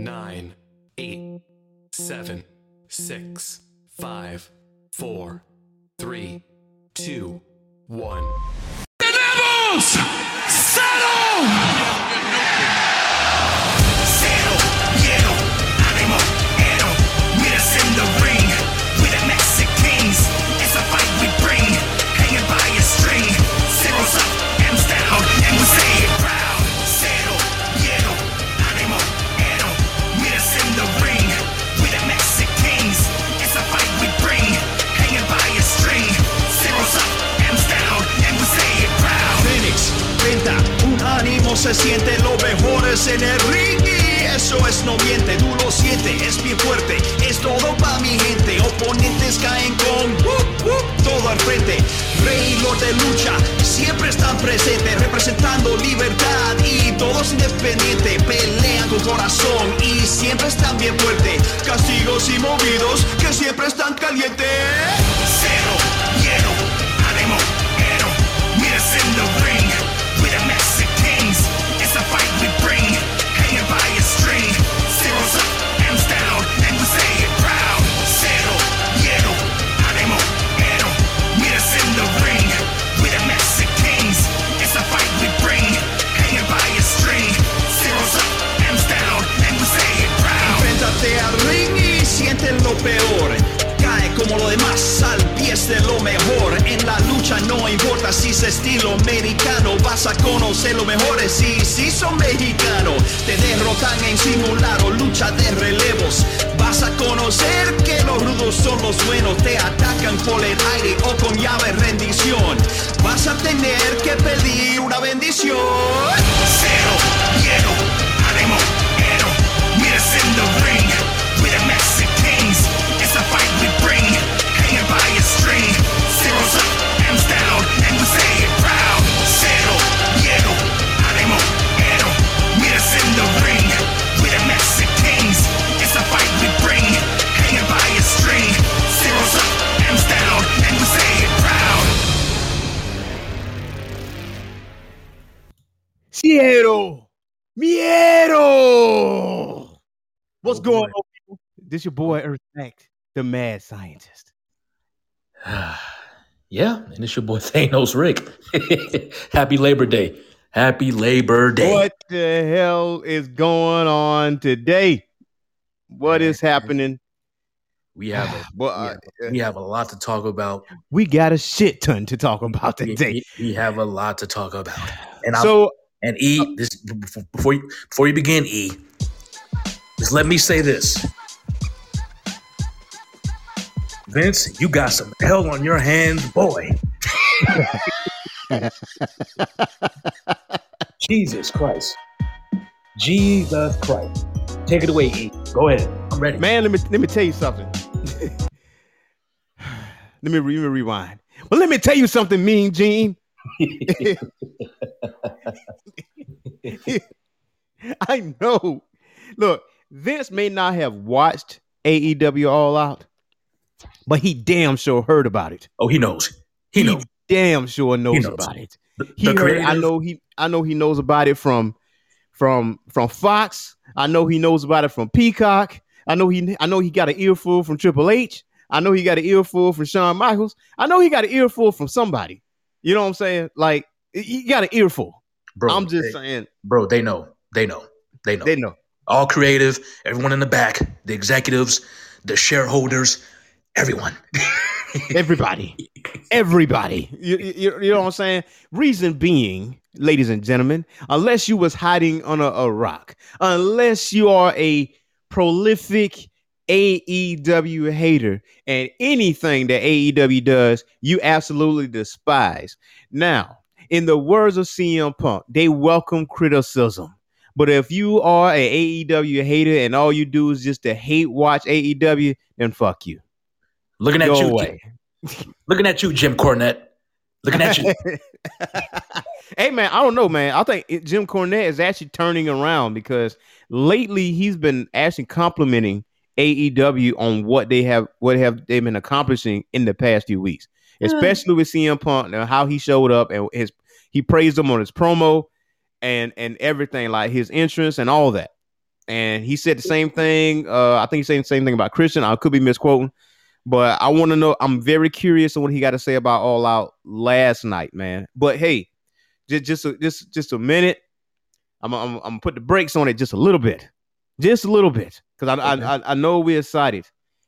nine, eight, seven, six, five, four, three, two, one. ¡Tenemos! ¡Cero! Cero, se siente, lo mejor es en el ring y eso es no miente, tú lo sientes, es bien fuerte, es todo pa' mi gente, oponentes caen con whoop, whoop, todo al frente, rey de lucha, siempre están presentes, representando libertad y todos independientes, pelean con corazón y siempre están bien fuertes, castigos y movidos que siempre están calientes. Peor. Cae como lo demás al pie de lo mejor. En la lucha no importa si es estilo americano, vas a conocer lo mejores. Y si son mexicanos, te derrotan en simulado, lucha de relevos. Vas a conocer que los rudos son los buenos, te atacan por el aire o con llave rendición. Vas a tener que pedir una bendición. Cero, hielo, ánimo, ero. Meet What's Oh, going boy. on? This your boy Earth the mad scientist. yeah, and it's your boy Thanos Rick. Happy Labor Day. Happy Labor Day. What the hell is going on today? What is happening? We have a Well, we uh, have, we have a lot to talk about. we got a shit ton to talk about today. we- we have a lot to talk about. And So and E this before- before you before you begin E, just let me say this. Vince, you got some hell on your hands, boy. Jesus Christ. Jesus Christ. Take it away, E. Go ahead. I'm ready. Man, let me let me tell you something. let me re- let me rewind. Well, let me tell you something, Mean Gene. I know. Look, Vince may not have watched AEW All Out, but he damn sure heard about it. Oh, he knows. He knows. damn sure knows, knows. about it. The, He the heard, I know he I know he knows about it from from from Fox. I know he knows about it from Peacock. I know he I know he got an earful from Triple H. I know he got an earful from Shawn Michaels. I know he got an earful from somebody. You know what I'm saying? Like he got an earful. bro. I'm just they, saying bro. They know. They know. They know. they know. All creative. Everyone in the back. The executives. The shareholders. Everyone. Everybody. Everybody. You, you, you know what I'm saying? Reason being, ladies and gentlemen, unless you was hiding on a, a rock, unless you are a prolific AEW hater and anything that AEW does, you absolutely despise. Now, in the words of CM Punk, they welcome criticism. But if you are a AEW hater and all you do is just to hate watch AEW, then fuck you. Looking at Go you. away. Looking at you, Jim Cornette. Looking at you. hey man, I don't know, man. I think it- Jim Cornette is actually turning around because lately he's been actually complimenting AEW on what they have what have they been accomplishing in the past few weeks, hmm. especially with CM Punk and how he showed up and his he praised him on his promo and and everything like his entrance and all that. and he said the same thing. Uh, I think he said the same thing about Christian. I could be misquoting, but I want to know. I'm very curious on what he got to say about All Out last night, man. But hey, just just a, just just a minute. I'm I'm, I'm gonna put the brakes on it just a little bit, just a little bit, because I, Okay. I I I know we're excited.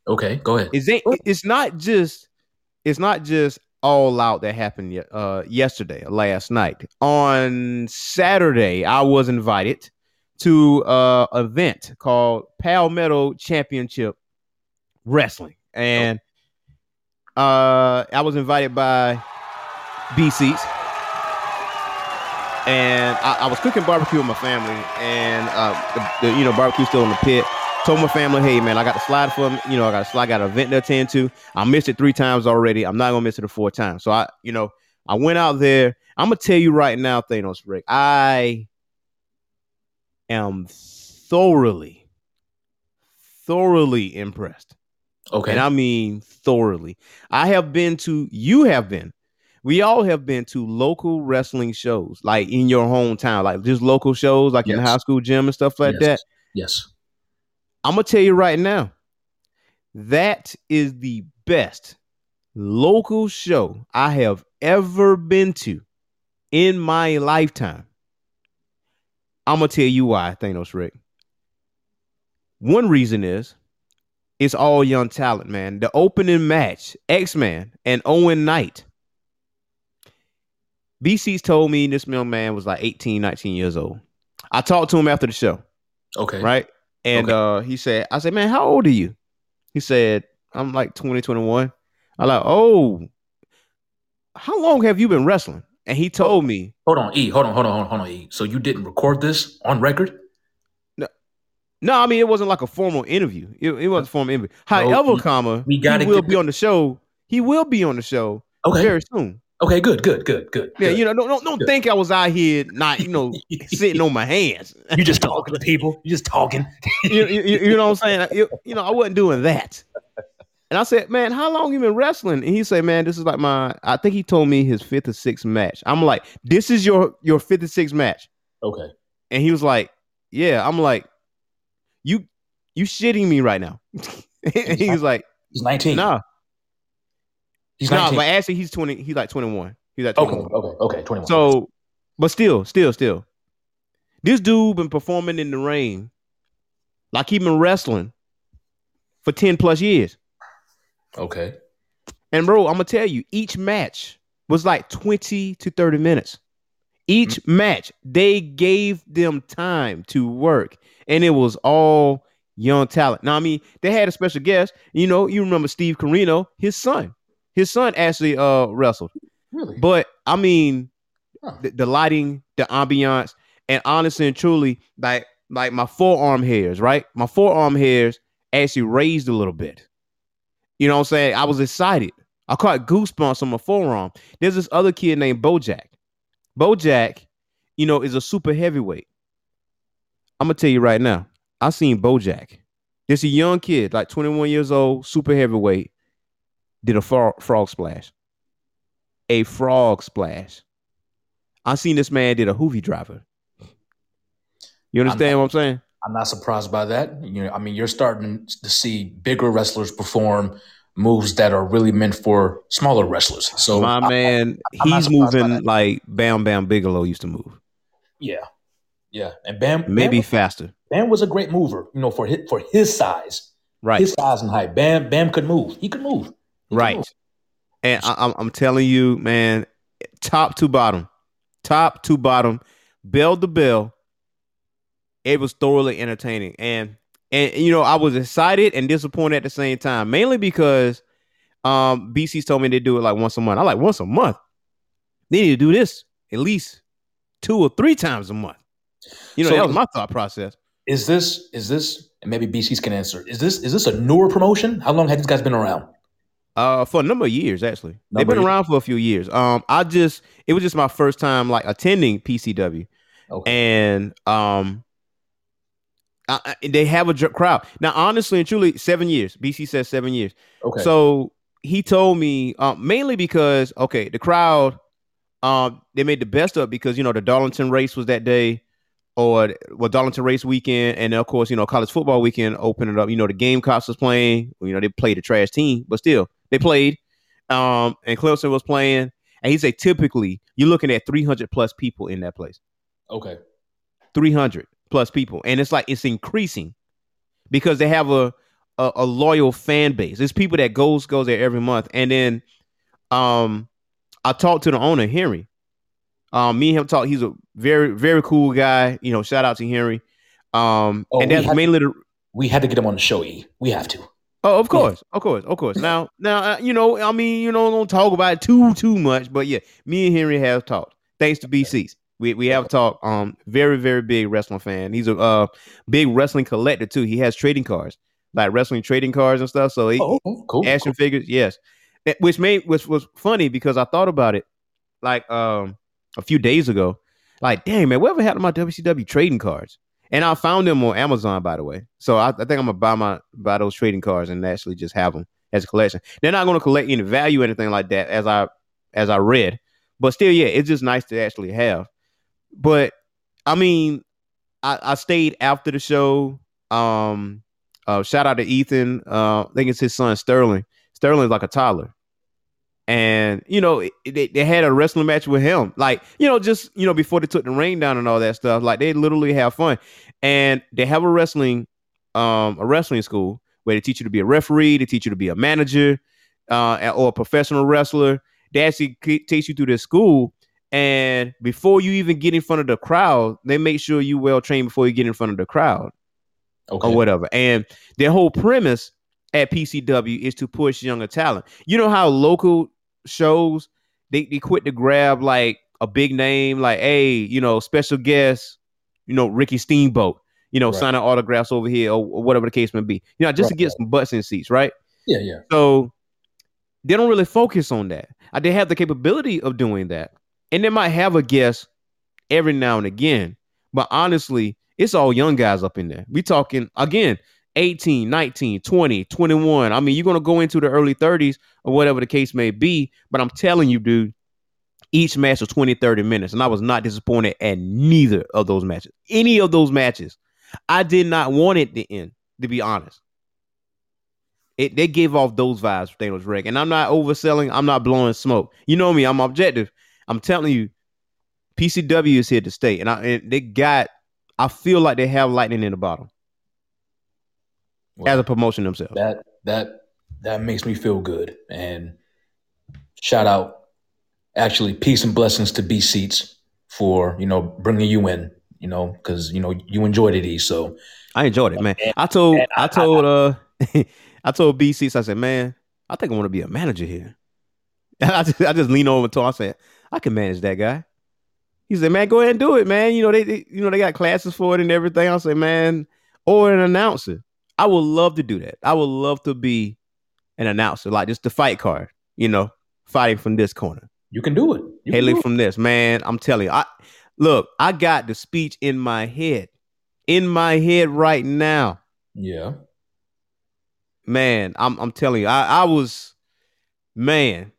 Okay, go ahead. It's ain't- it's not just it's not just all out that happened uh yesterday last night. On saturday i was invited to uh event called palmetto championship wrestling. And uh i was invited by bc's and I, I was cooking barbecue with my family. And uh the, the you know barbecue still in the pit told my family, hey man, I got the slide for you You know, I got a slide, I got an event to attend to. I missed it three times already. I'm not gonna miss it a fourth time. So I, you know, I went out there. I'm gonna tell you right now, Thanos Rick, I am thoroughly, thoroughly impressed. Okay. And I mean thoroughly. I have been to, you have been. We all have been to local wrestling shows, like in your hometown, like just local shows, like in the high school gym and stuff like yes. that. Yes. I'm gonna tell you right now, that is the best local show I have ever been to in my lifetime. I'm gonna tell you why, Thanos Rick. One reason is it's all young talent, man. The opening match, X-Man and Owen Knight. BC's told me this young man was like 18, 19 years old. I talked to him after the show Okay. right? And Okay. uh he said, I said, man, how old are you? He said, I'm like 20, 21. I'm like, oh, how long have you been wrestling? And he told me, Hold on, E. Hold on, hold on, hold on, hold on, E. So you didn't record this on record? no, no. I mean, it wasn't like a formal interview. It, it wasn't a formal interview. However, we- comma, we gotta he will be on the show. He will be on the show Okay. very soon. Okay, good, good, good, good. Yeah, good. you know, don't, don't, don't Good. think I was out here not, you know, sitting on my hands. you just talking to people. You just talking. you, you, you- know what I'm saying? You, you know, I wasn't doing that. And I said, man, how long you been wrestling? And he said, man, this is like my, I think he told me his fifth or sixth match. I'm like, this is your your fifth or sixth match. Okay. And he was like, yeah. I'm like, you you shitting me right now. and he was like, He's 19. nah, He's nah. 19. But actually, he's 20. He's like 21. He's like okay, 21. okay, okay. 21. So, but still, still, still, this dude been performing in the rain, like he been wrestling for 10 plus years. okay. And bro, I'm gonna tell you, each match was like 20 to 30 minutes. Each mm-hmm. match, they gave them time to work, and it was all young talent. Now, I mean, they had a special guest. You know, you remember Steve Corino, his son. His son actually uh wrestled. Really? But I mean, Huh. the, the lighting, the ambiance, and honestly and truly, like like my forearm hairs, right? My forearm hairs actually raised a little bit. You know what I'm saying? I was excited. I caught goosebumps on my forearm. There's this other kid named Bojack. Bojack, you know, is a super heavyweight. I'm gonna tell you right now. I seen Bojack. This a young kid, like 21 years old, super heavyweight, did a frog, frog splash. A frog splash. I seen this man did a hoovy driver. You understand what I'm saying? I'm not surprised by that. You know, I mean, you're starting to see bigger wrestlers perform moves that are really meant for smaller wrestlers. So, My I- man, I'm he's moving like Bam Bam Bigelow used to move. yeah, yeah, and Bam, Maybe Bam, faster. Bam was a great mover. You know, for his, for his size, Right. his size and height. Bam, Bam could move. He could move. Right. And I, I'm, I'm telling you, man, top to bottom, top to bottom, bell to bell, it was thoroughly entertaining. And and you know, I was excited and disappointed at the same time, mainly because um BC's told me they do it like once a month. I like once a month. They need to do this at least two or three times a month. You know, So- that was my thought process. Is this is this and maybe BC's can answer? Is this is this a newer promotion? How long have these guys been around? Uh, for a number of years, actually, they've been around for a few years. Um, I just it was just my first time like attending PCW, Okay. and um, I, I- they have a crowd now. Honestly and truly, seven years. BC says seven years. okay. So he told me uh, mainly because okay, the crowd, um, they made the best of it because you know the Darlington race was that day. Or well, Darlington Race weekend, and of course, you know, college football weekend opened it up. You know, the Gamecocks was playing. You know, they played a trash team, but still, they played. Um, and Clemson was playing, and he said typically you're looking at 300 plus people in that place. Okay. 300 plus people, and it's like it's increasing because they have a a, a loyal fan base. There's people that goes goes there every month, and then um, I talked to the owner Henry. Um, me and him talk. He's a very very cool guy. You know, shout out to Henry. Um, Oh, and we that's had- mainly the We had to get him on the show, E. We have to. Oh, of course, of course, of course. Now, now, uh, you know, I mean, you know, don't talk about it too, too much, but yeah, me and Henry have talked. Thanks to BC's, we we have talked. Um, very, very big wrestling fan. He's a uh big wrestling collector too. He has trading cards, like wrestling trading cards and stuff. So he, Oh, cool. action figures, yes. Which made which was funny because I thought about it like um a few days ago. Like, damn, man, whatever happened to my WCW trading cards? And I found them on Amazon, by the way. So I, I think I'm gonna buy my buy those trading cards and actually just have them as a collection. They're not gonna collect any value anything like that, as I as I read. But still, yeah, it's just nice to actually have. But I mean, I, I stayed after the show. Um, uh, shout out to Ethan. Uh, I think it's his son Sterling. Sterling's like a toddler. And you know they, they had a wrestling match with him, like you know, just you know before they took the ring down and all that stuff. Like they literally have fun, and they have a wrestling, um, a wrestling school where they teach you to be a referee, they teach you to be a manager, uh, or a professional wrestler. They actually teach you through this school, and before you even get in front of the crowd, they make sure you well trained before you get in front of the crowd Okay. or whatever. And their whole premise at PCW is to push younger talent. You know how local shows they, they quit to grab like a big name, like hey, you know, special guest, you know, Ricky Steamboat, you know, Right. signing autographs over here or, or whatever the case may be. You know, just to get some butts in seats, right? Yeah, yeah. So they don't really focus on that. Uh, They have the capability of doing that. And they might have a guest every now and again. But honestly, it's all young guys up in there. We talking again 18, 19, 20, 21. I mean, you're going to go into the early 30s or whatever the case may be. But I'm telling you, dude, each match was 20, 30 minutes. And I was not disappointed at neither of those matches. Any of those matches. I did not want it to end, to be honest it they gave off those vibes for Thanos Rick. And I'm not overselling, I'm not blowing smoke. You know me, I'm objective. I'm telling you, PCW is here to stay. And I and they got I feel like they have lightning in the bottle as a promotion themselves. that that that makes me feel good. And shout out, actually, peace and blessings to B Seats for you know bringing you in. You know, because you know you enjoyed it, E. So I enjoyed it, man. I told and I- I told uh I told BC, seats I said, man, I think I want to be a manager here. I just I just leaned over and told him, I said, I can manage that guy. He said, man, go ahead and do it, man. You know, they, they you know they got classes for it and everything. I said, man, or an announcer. I would love to do that. I would love to be an announcer, like just the fight card, you know, fighting from this corner. you can do it. You Hailing do it. from this, man. I'm telling you. I look, I got the speech in my head. In my head right now Yeah. man, I'm I'm telling you, I, I was man,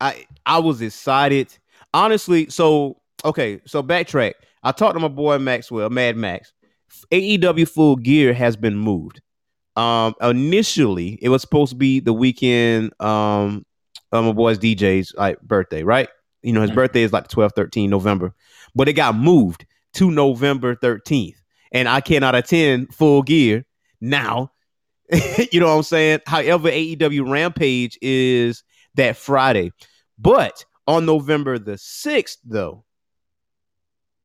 I I was excited. Honestly, so okay, so backtrack. I talked to my boy Maxwell, Mad Max. AEW Full Gear has been moved. Um, initially, it was supposed to be the weekend. Um, of my boy's DJ's like birthday, right? You know, his Mhm. birthday is like 12, 13 November, but it got moved to November 13th, and I cannot attend Full Gear now you know what I'm saying? However, AEW Rampage is that Friday. But on November the 6th, though,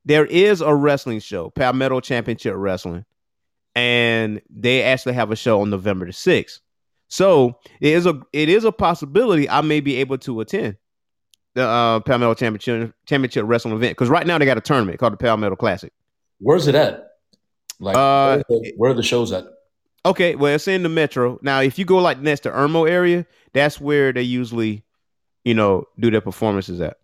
there is a wrestling show, Palmetto Championship Wrestling. And they actually have a show on November the 6th. So it is a it is a possibility I may be able to attend the uh, Palmetto Championship Championship Wrestling event. Because right now they got a tournament called the Palmetto Classic. Where's it at? Like, Uh, where, are the, where are the shows at? Okay, well, it's in the metro. Now, if you go like next to Irmo area, that's where they usually, you know, do their performances at.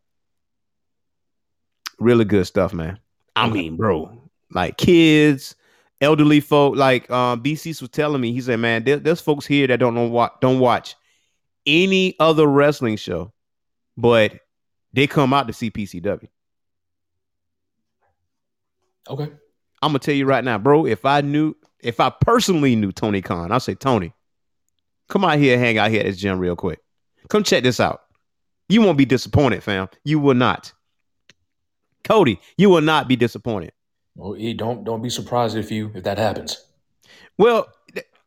Really good stuff, man. I mean, bro, like kids, elderly folk, like um, BC was telling me, he said, man, there, there's folks here that don't know what don't watch any other wrestling show, but they come out to see PCW. Okay. I'm gonna tell you right now, bro. If I knew, if I personally knew Tony Khan, I'll say Tony, come out here, hang out here at this gym real quick. Come check this out. You won't be disappointed, fam. You will not. Cody, you will not be disappointed. Well, don't don't be surprised if you if that happens. Well,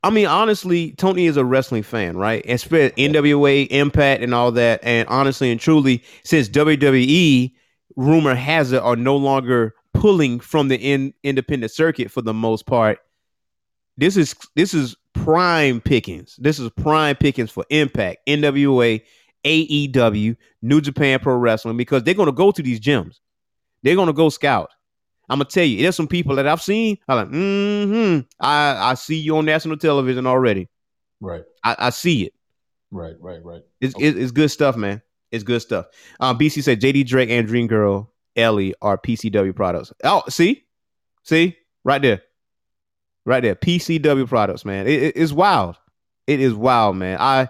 I mean, honestly, Tony is a wrestling fan, right? And spread NWA, Impact, and all that. And honestly and truly, since WWE, rumor has it, are no longer pulling from the in, independent circuit for the most part. This is this is prime pickings. This is prime pickings for Impact, NWA, AEW, New Japan Pro Wrestling because they're gonna go to these gyms. They're gonna go scout. I'm gonna tell you, there's some people that I've seen. I'm like, mm-hmm. I I see you on national television already. Right, I, I see it. right, right, right. It's, it's it's good stuff, man. It's good stuff. Um, BC said JD Drake and Dream Girl Ellie are PCW products. Oh, see, see, right there, right there. PCW products, man. It, it- it's wild. It is wild, man. I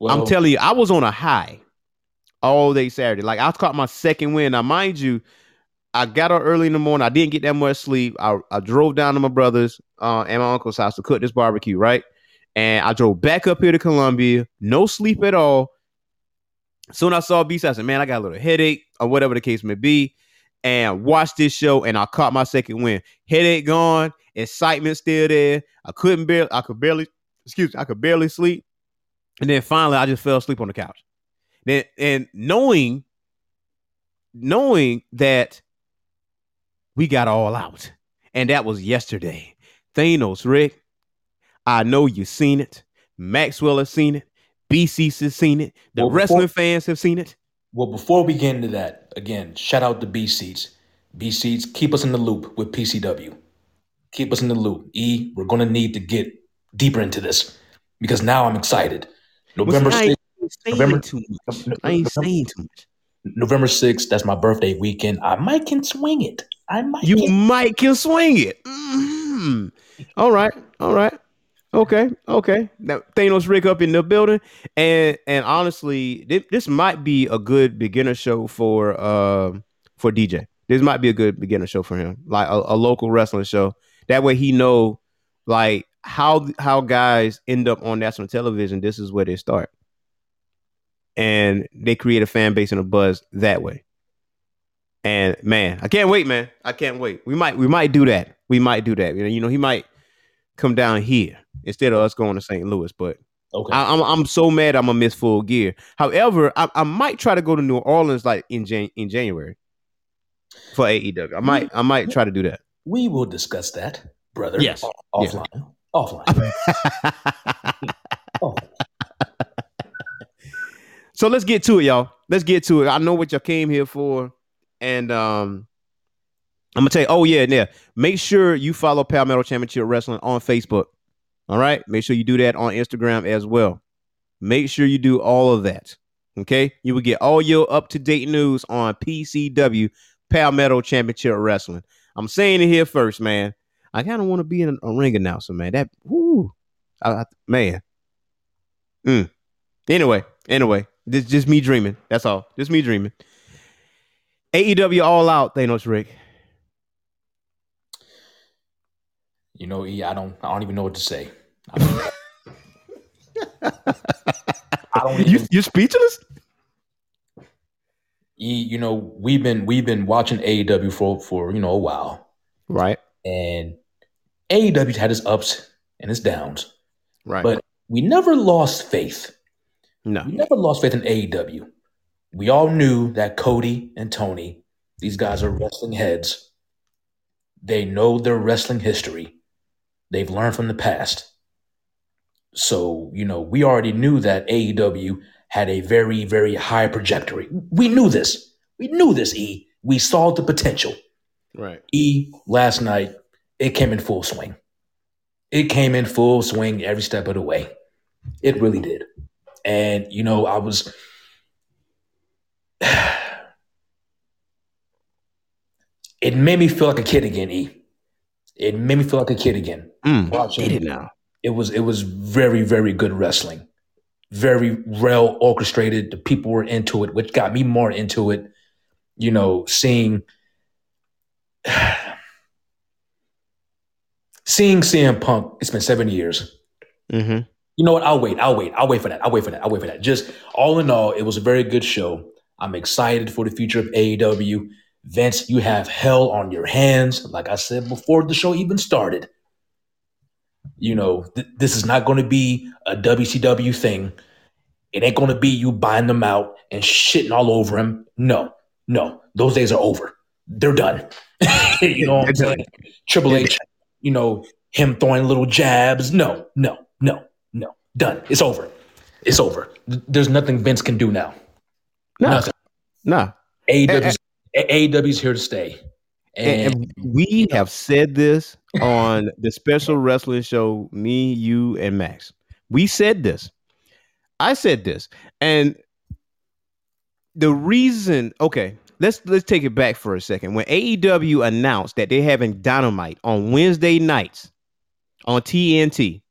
Well, I'm telling you, I was on a high all day Saturday. Like I caught my second win. Now, mind you, I got up early in the morning. I didn't get that much sleep. I, I drove down to my brother's uh, and my uncle's house to cook this barbecue, right? And I drove back up here to Columbia, no sleep at all. Soon I saw Beast, I said, man, I got a little headache or whatever the case may be. And watched this show and I caught my second win. Headache gone, excitement still there. I couldn't barely, I could barely, excuse me, I could barely sleep. And then finally I just fell asleep on the couch. Then and knowing, knowing that we got all out. And that was yesterday. Thanos, Rick, I know you've seen it. Maxwell has seen it. BC has seen it. The Well, before- wrestling fans have seen it. Well, before we get into that, again, shout out to B Seats. B Seats, keep us in the loop with PCW. Keep us in the loop. E, we're going to need to get deeper into this because now I'm excited. November Well, I 6th, ain't November- too much. I ain't November- saying too much. November 6th, that's my birthday weekend. I might can swing it. I might You can. might can swing it. Mhm. All right, all right, okay, okay. Now Thanos Rick up in the building, and and honestly, thi- this might be a good beginner show for um for DJ. This might be a good beginner show for him, like a, a local wrestling show. That way, he know like how how guys end up on national television. This is where they start, and they create a fan base and a buzz that way. And man, I can't wait, man. I can't wait. We might we might do that. We might do that. You know, you know, he might come down here instead of us going to St. Louis. But Okay. I, I'm I'm so mad I'm gonna miss full gear. However, I, I might try to go to New Orleans like in Jan- in January for AEW. I might I might try to do that. we will discuss that, brother. Yes. o- Offline. Offline. Oh, So let's get to it, y'all. Let's get to it. I know what y'all came here for, and um, I'm gonna tell you. Oh yeah, yeah. Make sure you follow Palmetto Championship Wrestling on Facebook. All right. Make sure you do that on Instagram as well. Make sure you do all of that. Okay. You will get all your up to date news on PCW Palmetto Championship Wrestling. I'm saying it here first, man. I kind of want to be an, a ring announcer, man. That, whoo, man. Mm. Anyway, anyway, this just me dreaming. That's all. Just me dreaming. AEW all out, Thanos Rick. you know, E, I don't I don't even know what to say. I don't, I don't even, You you speechless? E, you know, we've been we've been watching AEW for for, you know, a while. Right. And AEW's had its ups and its downs. Right. But we never lost faith. No. We never lost faith in AEW. We all knew that Cody and Tony, these guys are wrestling heads. They know their wrestling history. They've learned from the past. So, you know, we already knew that AEW had a very, very high trajectory. We knew this. We knew this, E. We saw the potential. Right. E last night, it came in full swing. It came in full swing every step of the way. It really did. And, you know, I was. it made me feel like a kid again, E. It made me feel like a kid again. Mm. Watching it now? it was it was very very good wrestling very well orchestrated the people were into it which got me more into it you know seeing seeing CM Punk, it's been seven years. Mm-hmm. You know what? I'll wait. I'll wait. I'll wait for that. I'll wait for that. I'll wait for that. Just all in all, it was a very good show. I'm excited for the future of AEW. Vince, you have hell on your hands. Like I said before the show even started, you know, th- this is not going to be a WCW thing. It ain't going to be you buying them out and shitting all over him. No, no, those days are over. They're done. you know what I'm saying? Triple H, you know, him throwing little jabs. No, no, no, no. Done. It's over. It's over. There's nothing Vince can do now. No, Nothing. no. AEW's, AEW's here to stay. And, And, and we have said this on the special wrestling show, me, you, and Max. We said this. I said this. And the reason, okay, let's let's take it back for a second. When AEW announced that they're having dynamite on Wednesday nights on TNT,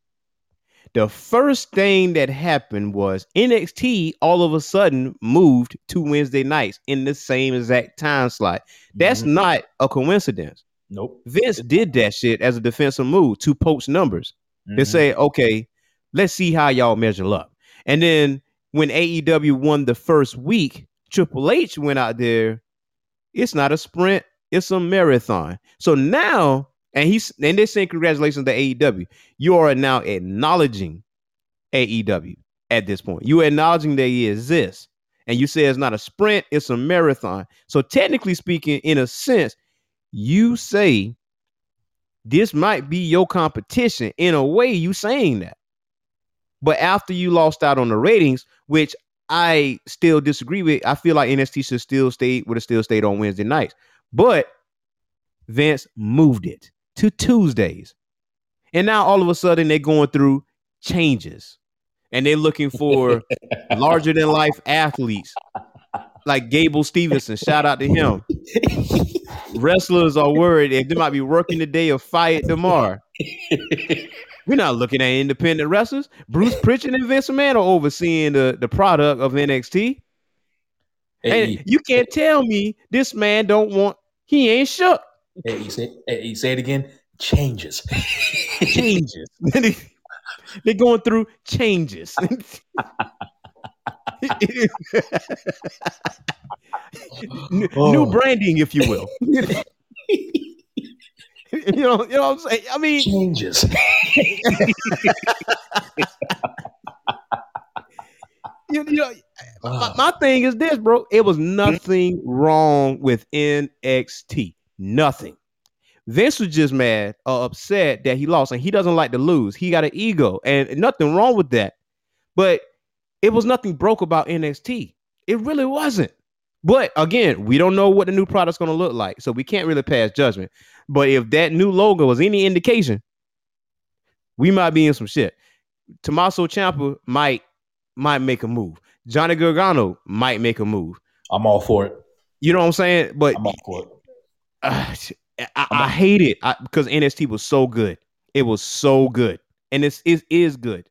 the first thing that happened was NXT all of a sudden moved to Wednesday nights in the same exact time slot. That's Mhm. not a coincidence. nope. Vince did that shit as a defensive move to poach numbers to Mhm. say, okay, let's see how y'all measure up. And then when AEW won the first week, Triple H went out there. It's not a sprint, it's a marathon. So now, and he's and they're saying congratulations to AEW. You are now acknowledging AEW at this point. You are acknowledging that he exists. And you say it's not a sprint, it's a marathon. So technically speaking, in a sense, you say this might be your competition in a way you saying that but after you lost out on the ratings which i still disagree with i feel like nxt should still stay would have still stayed on wednesday nights but vince moved it to tuesdays and now all of a sudden they're going through changes and they're looking for larger than life athletes like gable steveson shout out to him wrestlers are worried if they might be working today or fight tomorrow. We're not looking at independent wrestlers. Bruce Pritchard and Vince McMahon are overseeing the, the product of NXT. Hey, And you can't tell me this man don't want he ain't shook. Hey, you say, hey, you say it again. Changes. Changes. They're going through changes. New, Oh. branding, if you will. you know, you know what I'm saying? I mean, Changes. you, you know, my, ah. my thing is this, bro. It was nothing wrong with NXT. Nothing. Vince was just mad or upset that he lost, and he doesn't like to lose. He got an ego, and nothing wrong with that. But it was nothing broke about NXT. It really wasn't. But again, we don't know what the new product's going to look like, so we can't really pass judgment. But if that new logo was any indication, we might be in some shit. Tommaso Ciampa might might make a move. Johnny Gargano might make a move. I'm all for it. You know what I'm saying? But I'm all for it. Uh, I, I hate it I, because NXT was so good. It was so good, and it's it is good.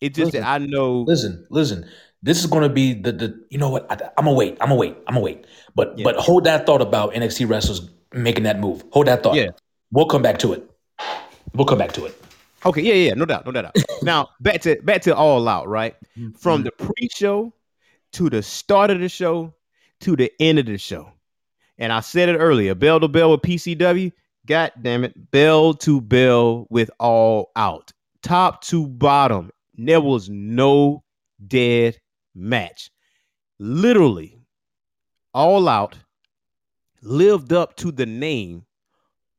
It just that I know. Listen, listen. This is going to be the the. You know what? I, I'm gonna wait. I'm gonna wait. I'm gonna wait. But Yeah. but hold that thought about NXT wrestlers making that move. Hold that thought. Yeah. We'll come back to it. We'll come back to it. Okay, yeah, yeah, no doubt, no doubt. now back to back to all out, right? Mm-hmm. From the pre-show to the start of the show to the end of the show. And I said it earlier, bell to bell with PCW. God damn it, bell to bell with all out. Top to bottom. There was no dead match. Literally, all out lived up to the name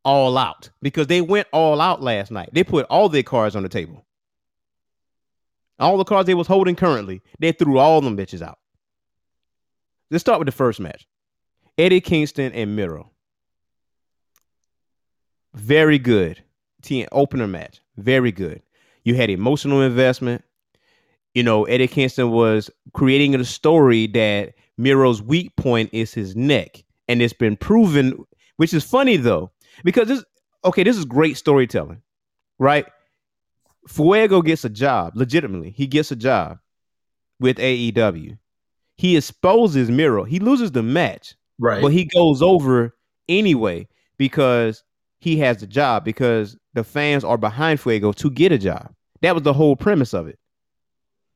all out because they went all out last night. They put all their cards on the table. All the cards they was holding currently, they threw all them bitches out. Let's start with the first match. Eddie Kingston and Miro. Very good. T opener match. Very good. You had emotional investment. You know, Eddie Kingston was creating a story that Miro's weak point is his neck. And it's been proven, which is funny though, because this okay, this is great storytelling, right? Fuego gets a job, legitimately. He gets a job with AEW. He exposes Miro. He loses the match, Right. but he goes over anyway because he has the job because the fans are behind Fuego to get a job. That was the whole premise of it.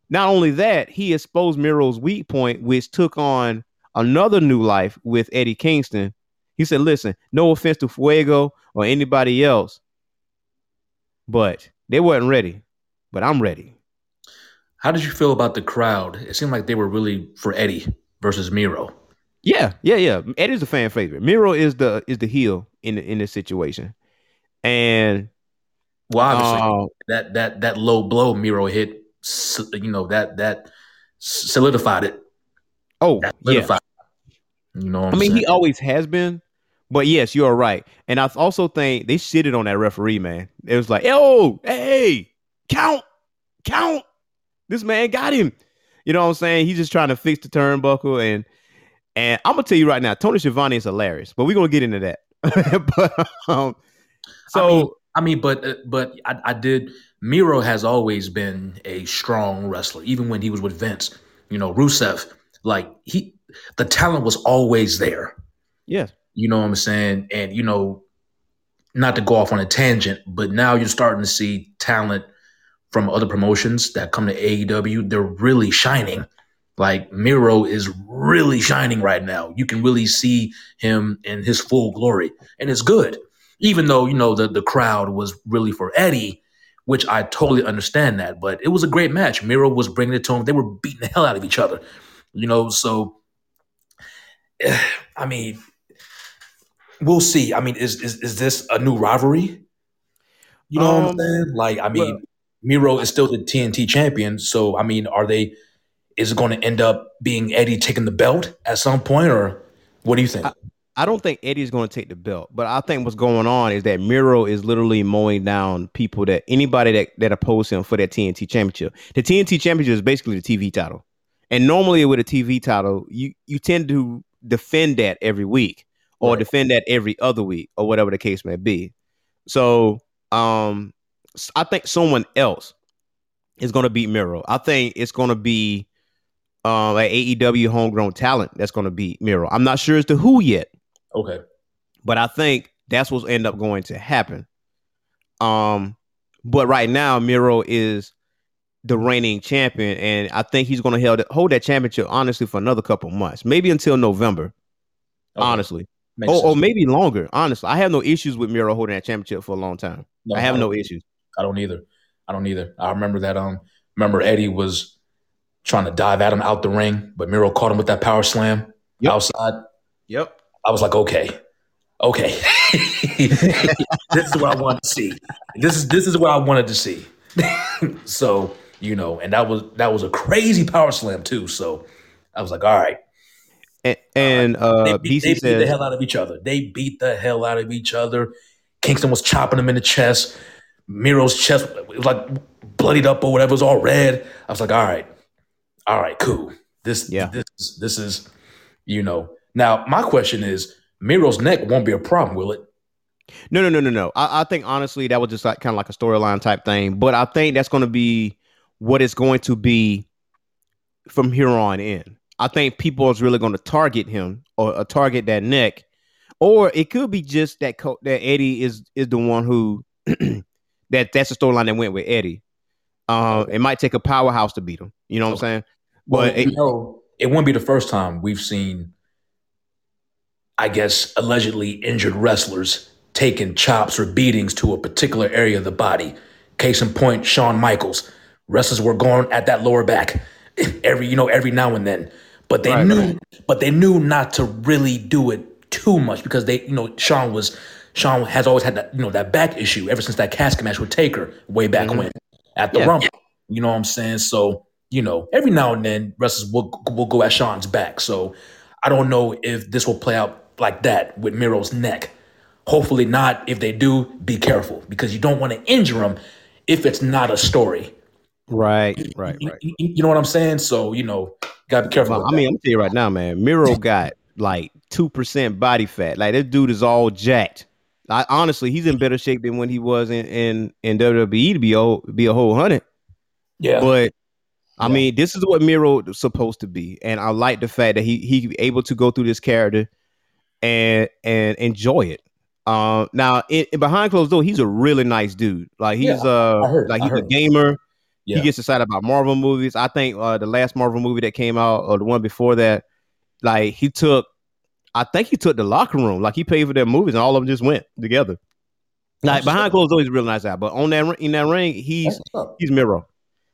Not only that, he exposed Miro's weak point, which took on another new life with Eddie Kingston. He said, Listen, no offense to Fuego or anybody else, but they weren't ready. But I'm ready. How did you feel about the crowd? It seemed like they were really for Eddie versus Miro. Yeah, yeah, yeah. Eddie's a fan favorite. Miro is the is the heel in the, in this situation, and Well, obviously, uh, that that that low blow Miro hit, you know that that solidified it. oh That yeah, solidified. it. You know, what I mean saying? he always has been, but yes, you are right. And I also think they shitted on that referee man. It was like, oh, hey, count, count. This man got him. You know what I'm saying? He's just trying to fix the turnbuckle and and I'm gonna tell you right now, Tony Schiavone is hilarious, but we're gonna get into that. but um, so I mean, I mean, but uh, but I, I did. Miro has always been a strong wrestler, even when he was with Vince. You know, Rusev, like he, the talent was always there. yes, You know what I'm saying? And you know, not to go off on a tangent, but now you're starting to see talent from other promotions that come to AEW. They're really shining. Like Miro is really shining right now. You can really see him in his full glory, and it's good. Even though you know the the crowd was really for Eddie, which I totally understand that, but it was a great match. Miro was bringing it to him. They were beating the hell out of each other, you know. So, I mean, we'll see. I mean, is is is this a new rivalry? You know what Um, I'm saying? Like, I mean, well- Miro is still the TNT champion. So, I mean, are they? Is it going to end up being Eddie taking the belt at some point, or what do you think? I don't think Eddie's going to take the belt, but I think what's going on is that Miro is literally mowing down people that anybody that that oppose him for that TNT championship. The TNT championship is basically the TV title, and normally with a TV title, you you tend to defend that every week or Right. defend that every other week or whatever the case may be. So, um, I think someone else is going to beat Miro. I think it's going to be um, AEW homegrown talent that's going to beat Miro. I'm not sure as to who yet okay, but I think that's what's end up going to happen. Um, but right now, Miro is the reigning champion, and I think he's going to hold, hold that championship honestly for another couple months, maybe until November. Okay. Honestly, Makes or, or maybe longer. Honestly, I have no issues with Miro holding that championship for a long time. No, I have I no issues. I don't either. I don't either. I remember that. Um, remember Eddie was trying to dive at him out the ring, but Miro caught him with that power slam Yep. outside. Yep. I was like, okay, okay, this is what I wanted to see. This is this is what I wanted to see. so you know, and that was that was a crazy power slam too. So I was like, all right, And, and they, uh, beat, BC they beat the hell out of each other. They beat the hell out of each other. Kingston was chopping him in the chest. Miro's chest it was like bloodied up or whatever. It was all red. I was like, all right, all right, cool. This, Yeah. this, is, this is, you know. Now my question is, Miro's neck won't be a problem, will it? No, no, no, no, no. I, I think honestly that was just like kind of like a storyline type thing. But I think that's going to be what it's going to be from here on in. I think people is really going to target him or uh, target that neck, or it could be just that co- that Eddie is is the one who that that's the storyline that went with Eddie. Uh, it might take a powerhouse to beat him. You know what I'm saying? Well, But you it- know, it wouldn't be the first time we've seen, I guess, allegedly injured wrestlers taking chops or beatings to a particular area of the body. Case in point, Shawn Michaels. Wrestlers were going at that lower back every, you know, every now and then. But they Right, knew, right. but they knew not to really do it too much because they, you know, Shawn was, Shawn has always had that, you know, that back issue ever since that casket match with Taker way back when at the Mm-hmm. Yeah. Rumble. You know what I'm saying? So, you know, every now and then wrestlers will, will go at Shawn's back. So I don't know if this will play out like that with Miro's neck. Hopefully not. If they do, be careful because you don't want to injure him if it's not a story. right, right, You, right. you- you know what I'm saying? So, you know, gotta be careful. Well, I mean, I'm gonna tell you right now, man. Miro got like two percent body fat. Like this dude is all jacked. Like honestly, he's in better shape than when he was in in, in WWE to be a, be a whole hundred. yeah. But I Yeah. mean, this is what Miro is supposed to be, and I like the fact that he he able to go through this character and and enjoy it. Uh, now in, in behind closed door, he's a really nice dude. Like he's Yeah, uh heard, like he's a gamer. Yeah. He gets excited about Marvel movies. I think uh the last Marvel movie that came out or the one before that, like he took I think he took the locker room. Like he paid for their movies and all of them just went together. Like behind closed door, he's a real nice guy. But on that in that ring, he's he's Miro.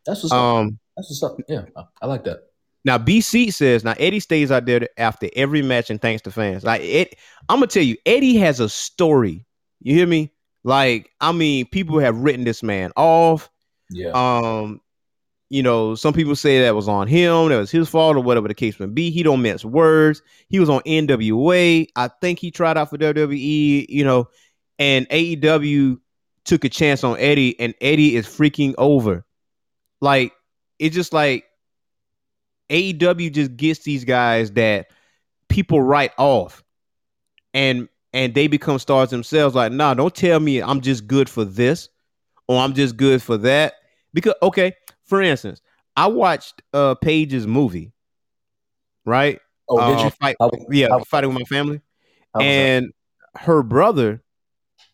That's what's up. That's what's up. Yeah, I, I like that. Now BC says now Eddie stays out there after every match and thanks to fans. Like it, I'm gonna tell you, Eddie has a story. You hear me? Like I mean, people have written this man off. Yeah. Um, you know, some people say that was on him, that was his fault, or whatever the case may be. He don't mince words. He was on NWA. I think he tried out for WWE. You know, and AEW took a chance on Eddie, and Eddie is freaking over. Like it's just like AEW just gets these guys that people write off, and and they become stars themselves. Like, nah, don't tell me I'm just good for this, or I'm just good for that. Because okay, for instance, I watched uh Paige's movie, right? oh, did Uh, you? Fight, How- yeah, fighting with my family how was that? and her brother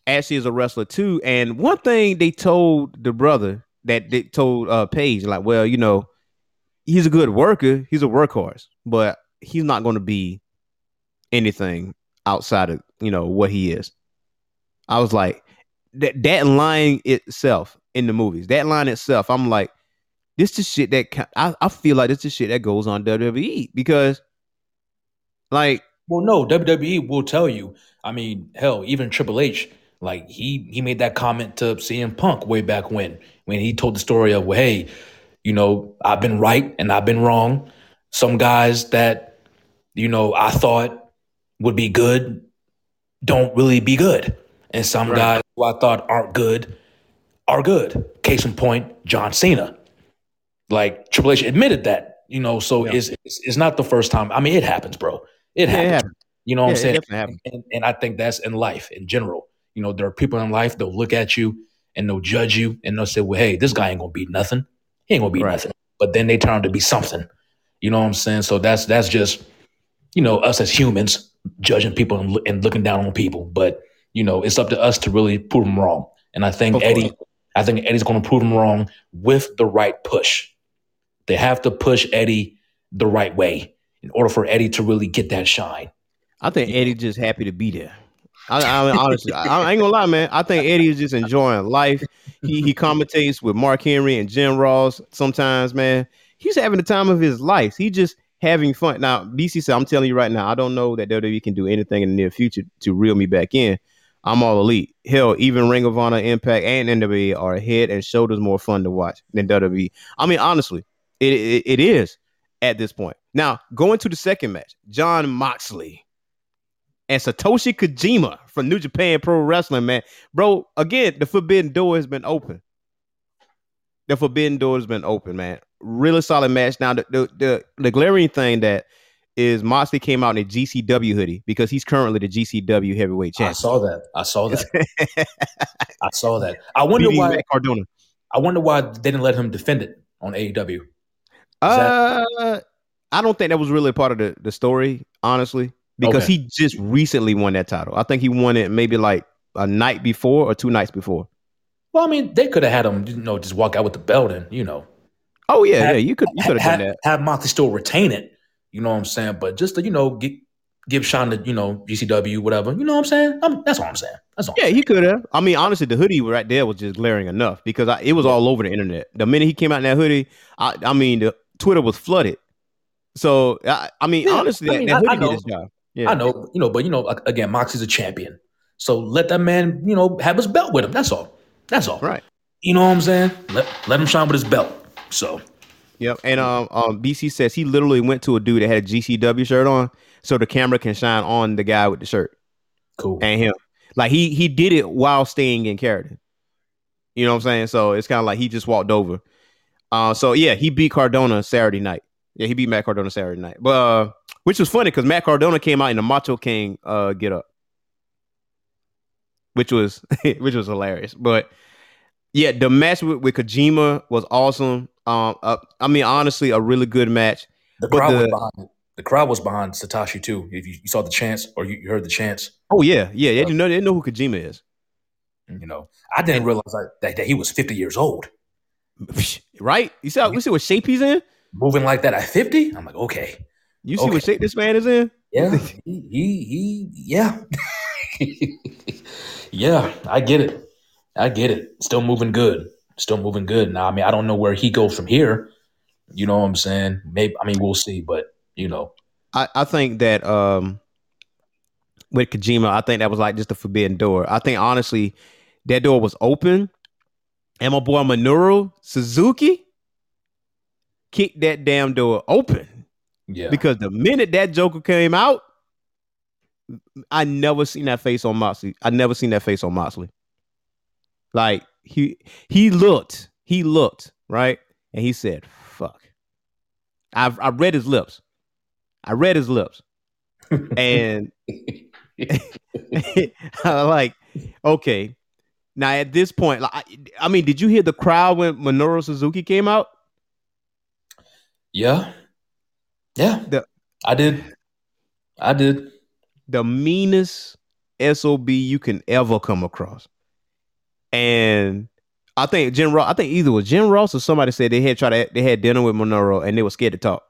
actually is a wrestler too. And one thing they told the brother that they told uh Paige, like, well, you know, he's a good worker, he's a workhorse, but he's not going to be anything outside of you know what he is. I was like, that that line itself in the movies, that line itself, I'm like, this is shit that I, I feel like this is shit that goes on WWE because, like, Well, no, WWE will tell you. I mean, hell, even Triple H, like he he made that comment to CM Punk way back when, when he told the story of, well, hey, you know, I've been right and I've been wrong. Some guys that, you know, I thought would be good don't really be good. And some Right. guys who I thought aren't good are good. Case in point, John Cena. Like Triple H admitted that, you know, so Yeah. it's, it's it's not the first time. I mean, it happens, bro. It Yeah, happens. happens. You know what Yeah, I'm saying? And, and I think that's in life in general. You know, there are people in life they'll look at you and they'll judge you and they'll say, "Well, hey, this guy ain't gonna be nothing. He ain't gonna be Right. nothing." But then they turn out to be something. You know what I'm saying? So that's that's just you know us as humans judging people and, and looking down on people. But you know, it's up to us to really prove them wrong. And I think. Eddie, I think Eddie's going to prove them wrong with the right push. They have to push Eddie the right way in order for Eddie to really get that shine. I think Eddie's just happy to be there. I, I honestly, I, I ain't gonna lie, man. I think Eddie is just enjoying life. He he commentates with Mark Henry and Jim Ross sometimes, man. He's having the time of his life. He just having fun. Now, BC said, I'm telling you right now, I don't know that WWE can do anything in the near future to reel me back in. I'm all elite. Hell, even Ring of Honor, Impact, and NWA are head and shoulders more fun to watch than WWE. I mean, honestly, it, it, it is at this point. Now, going to the second match, Jon Moxley and Satoshi Kojima from New Japan Pro Wrestling, man. Bro, again, the forbidden door has been open. The forbidden door has been open, man. Really solid match. Now, the the the, the glaring thing that is Moxley came out in a GCW hoodie because he's currently the GCW heavyweight I champion. saw that. I saw that. I saw that. I wonder Beating why. Cardona. I wonder why they didn't let him defend it on AEW. Uh, I don't think that was really a part of the, the story, honestly, because Okay. he just recently won that title. I think he won it maybe like a night before or two nights before. Well, I mean, they could have had him, you know, just walk out with the belt and you know, Oh yeah, Have- yeah, you could you could have done that. have Moxley still retain it. You know what I'm saying? But just to you know, get, give Sean the you know GCW whatever. You know what I'm saying? I'm, that's all I'm saying. That's all. Yeah, he could have. I mean, honestly, the hoodie right there was just glaring enough because I, it was all over the internet. The minute he came out in that hoodie, I, I mean, the Twitter was flooded. So I, I mean, Yeah, honestly, I that, mean, that I- I hoodie did know. his job. Yeah, I know, you know, but you know, again, Moxie's a champion, so let that man, you know, have his belt with him. That's all. That's all. right. You know what I'm saying? Let let him shine with his belt. So Yep. And um, um, BC says he literally went to a dude that had a GCW shirt on, so the camera can shine on the guy with the shirt cool. and him. Like he he did it while staying in character. You know what I'm saying? So it's kind of like he just walked over. Uh, so yeah, he beat Cardona Saturday night. Yeah, he beat Matt Cardona Saturday night. But uh, which was funny because Matt Cardona came out in the Macho King uh get up, which was which was hilarious. But yeah, the match with, with Kojima was awesome. Um, uh, I mean, honestly, a really good match. The crowd was behind it. the crowd was behind Satoshi too. If you, you saw the chance or you, you heard the chance. Oh yeah, yeah. They didn't know they didn't know who Kojima is. you know, I didn't realize that, that, that he was 50 years old. Right? You see how you see what shape he's in? Moving like that at 50, I'm like, okay, You see what shape this man is in? yeah, he, he, he yeah, yeah, I get it, I get it. Still moving good, still moving good. Now, I mean, I don't know where he goes from here. You know what I'm saying? Maybe, I mean, we'll see, but you know, I, I think that um with Kojima, I think that was like just a forbidden door. I think honestly, that door was open, and my boy Minoru Suzuki kicked that damn door open yeah, because the minute that Joker came out, I never seen that face on Moxley. I never seen that face on Moxley. Like he he looked, he looked right, and he said, "Fuck." I've I read his lips. I read his lips, and I like, okay. Now at this point, like, I, I mean, did you hear the crowd when Minoru Suzuki came out? yeah, yeah. The- I did, I did. the meanest SOB you can ever come across. And I think Jim Ross, I think either was Jim Ross or somebody said they had tried to they had dinner with Minoru and they were scared to talk.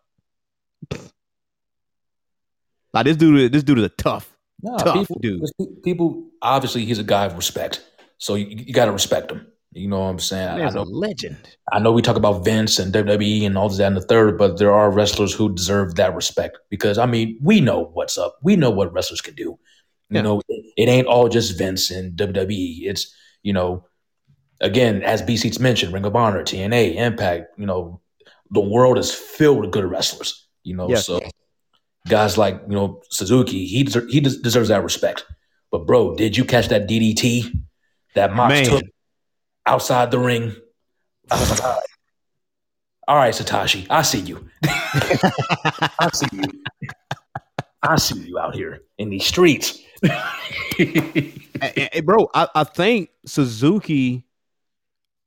like this dude, this dude is a tough. No, Tough people, dude. people obviously he's a guy of respect, so you, you got to respect him. You know what I'm saying? I, I Man's a know, legend. I know we talk about Vince and WWE and all this that and the third, but there are wrestlers who deserve that respect because I mean we know what's up. We know what wrestlers can do. You Yeah. know, it, it ain't all just Vince and WWE. It's you know, again as B Seats mentioned, Ring of Honor, TNA, Impact. You know, the world is filled with good wrestlers. You know, Yes. so guys like you know Suzuki, he deser- he des- deserves that respect. But bro, did you catch that DDT that Mox Man. took outside the ring? I was like, all right, all right, Satoshi, I see you. I see you. I see you out here in these streets. Hey, hey, bro, I, I think Suzuki,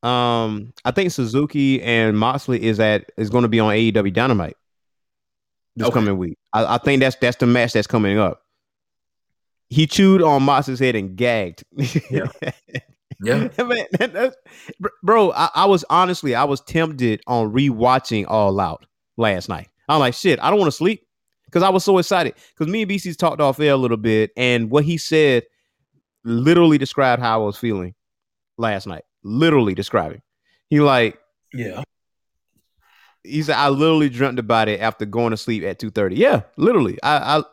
um, I think Suzuki and Moxley is at is going to be on AEW Dynamite this Okay. coming week. I, I think that's that's the match that's coming up. He chewed on Moxley's head and gagged. Yeah. yeah, Man, that- bro, I, I was honestly, I was tempted on rewatching All Out last night. I'm like, shit, I don't want to sleep because I was so excited. Because me and BC's talked off air a little bit, and what he said literally described how I was feeling last night. Literally describing. He like, yeah. he said, I literally dreamt about it after going to sleep at 2:30. Yeah, literally. I I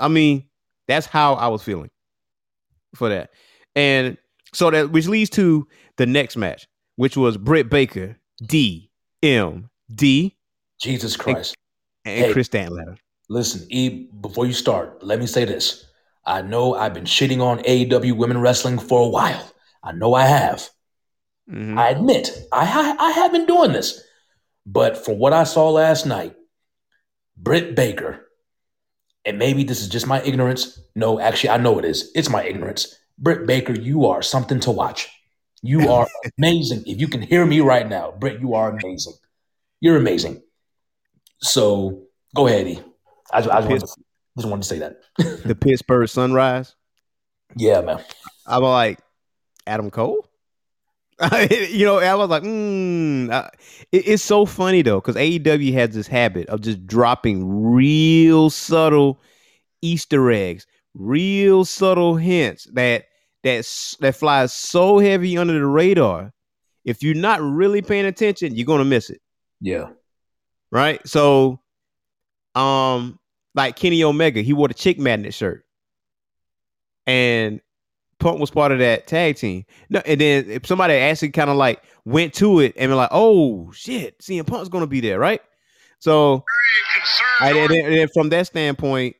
I mean, that's how I was feeling for that. And so that which leads to the next match, which was Britt Baker, D M D Jesus Christ. and Hey. Kris Statlander. Listen, E, before you start, let me say this. I know I've been shitting on AEW women wrestling for a while. I know I have. Mhm. I admit, I, I I have been doing this. But from what I saw last night, Britt Baker, and maybe this is just my ignorance. No, actually, I know it is. It's my ignorance. Britt Baker, you are something to watch. You are amazing. If you can hear me right now, Britt, you are amazing. You're amazing. So go ahead, E. I, just- I just, wanted to, just wanted to say that. the Pittsburgh Sunrise. Yeah, man. I was like, Adam Cole? you know, I was like, mm. I- it- it's so funny though, because AEW has this habit of just dropping real subtle Easter eggs, real subtle hints that that that flies so heavy under the radar. If you're not really paying attention, you're gonna miss it, Yeah. right? So, um, like Kenny Omega, he wore the Chick Magnet shirt, and Punk was part of that tag team. No, and then if somebody actually kind of like went to it and be like, "Oh shit, CM Punk's gonna be there," right? So, I, and, then, and then from that standpoint,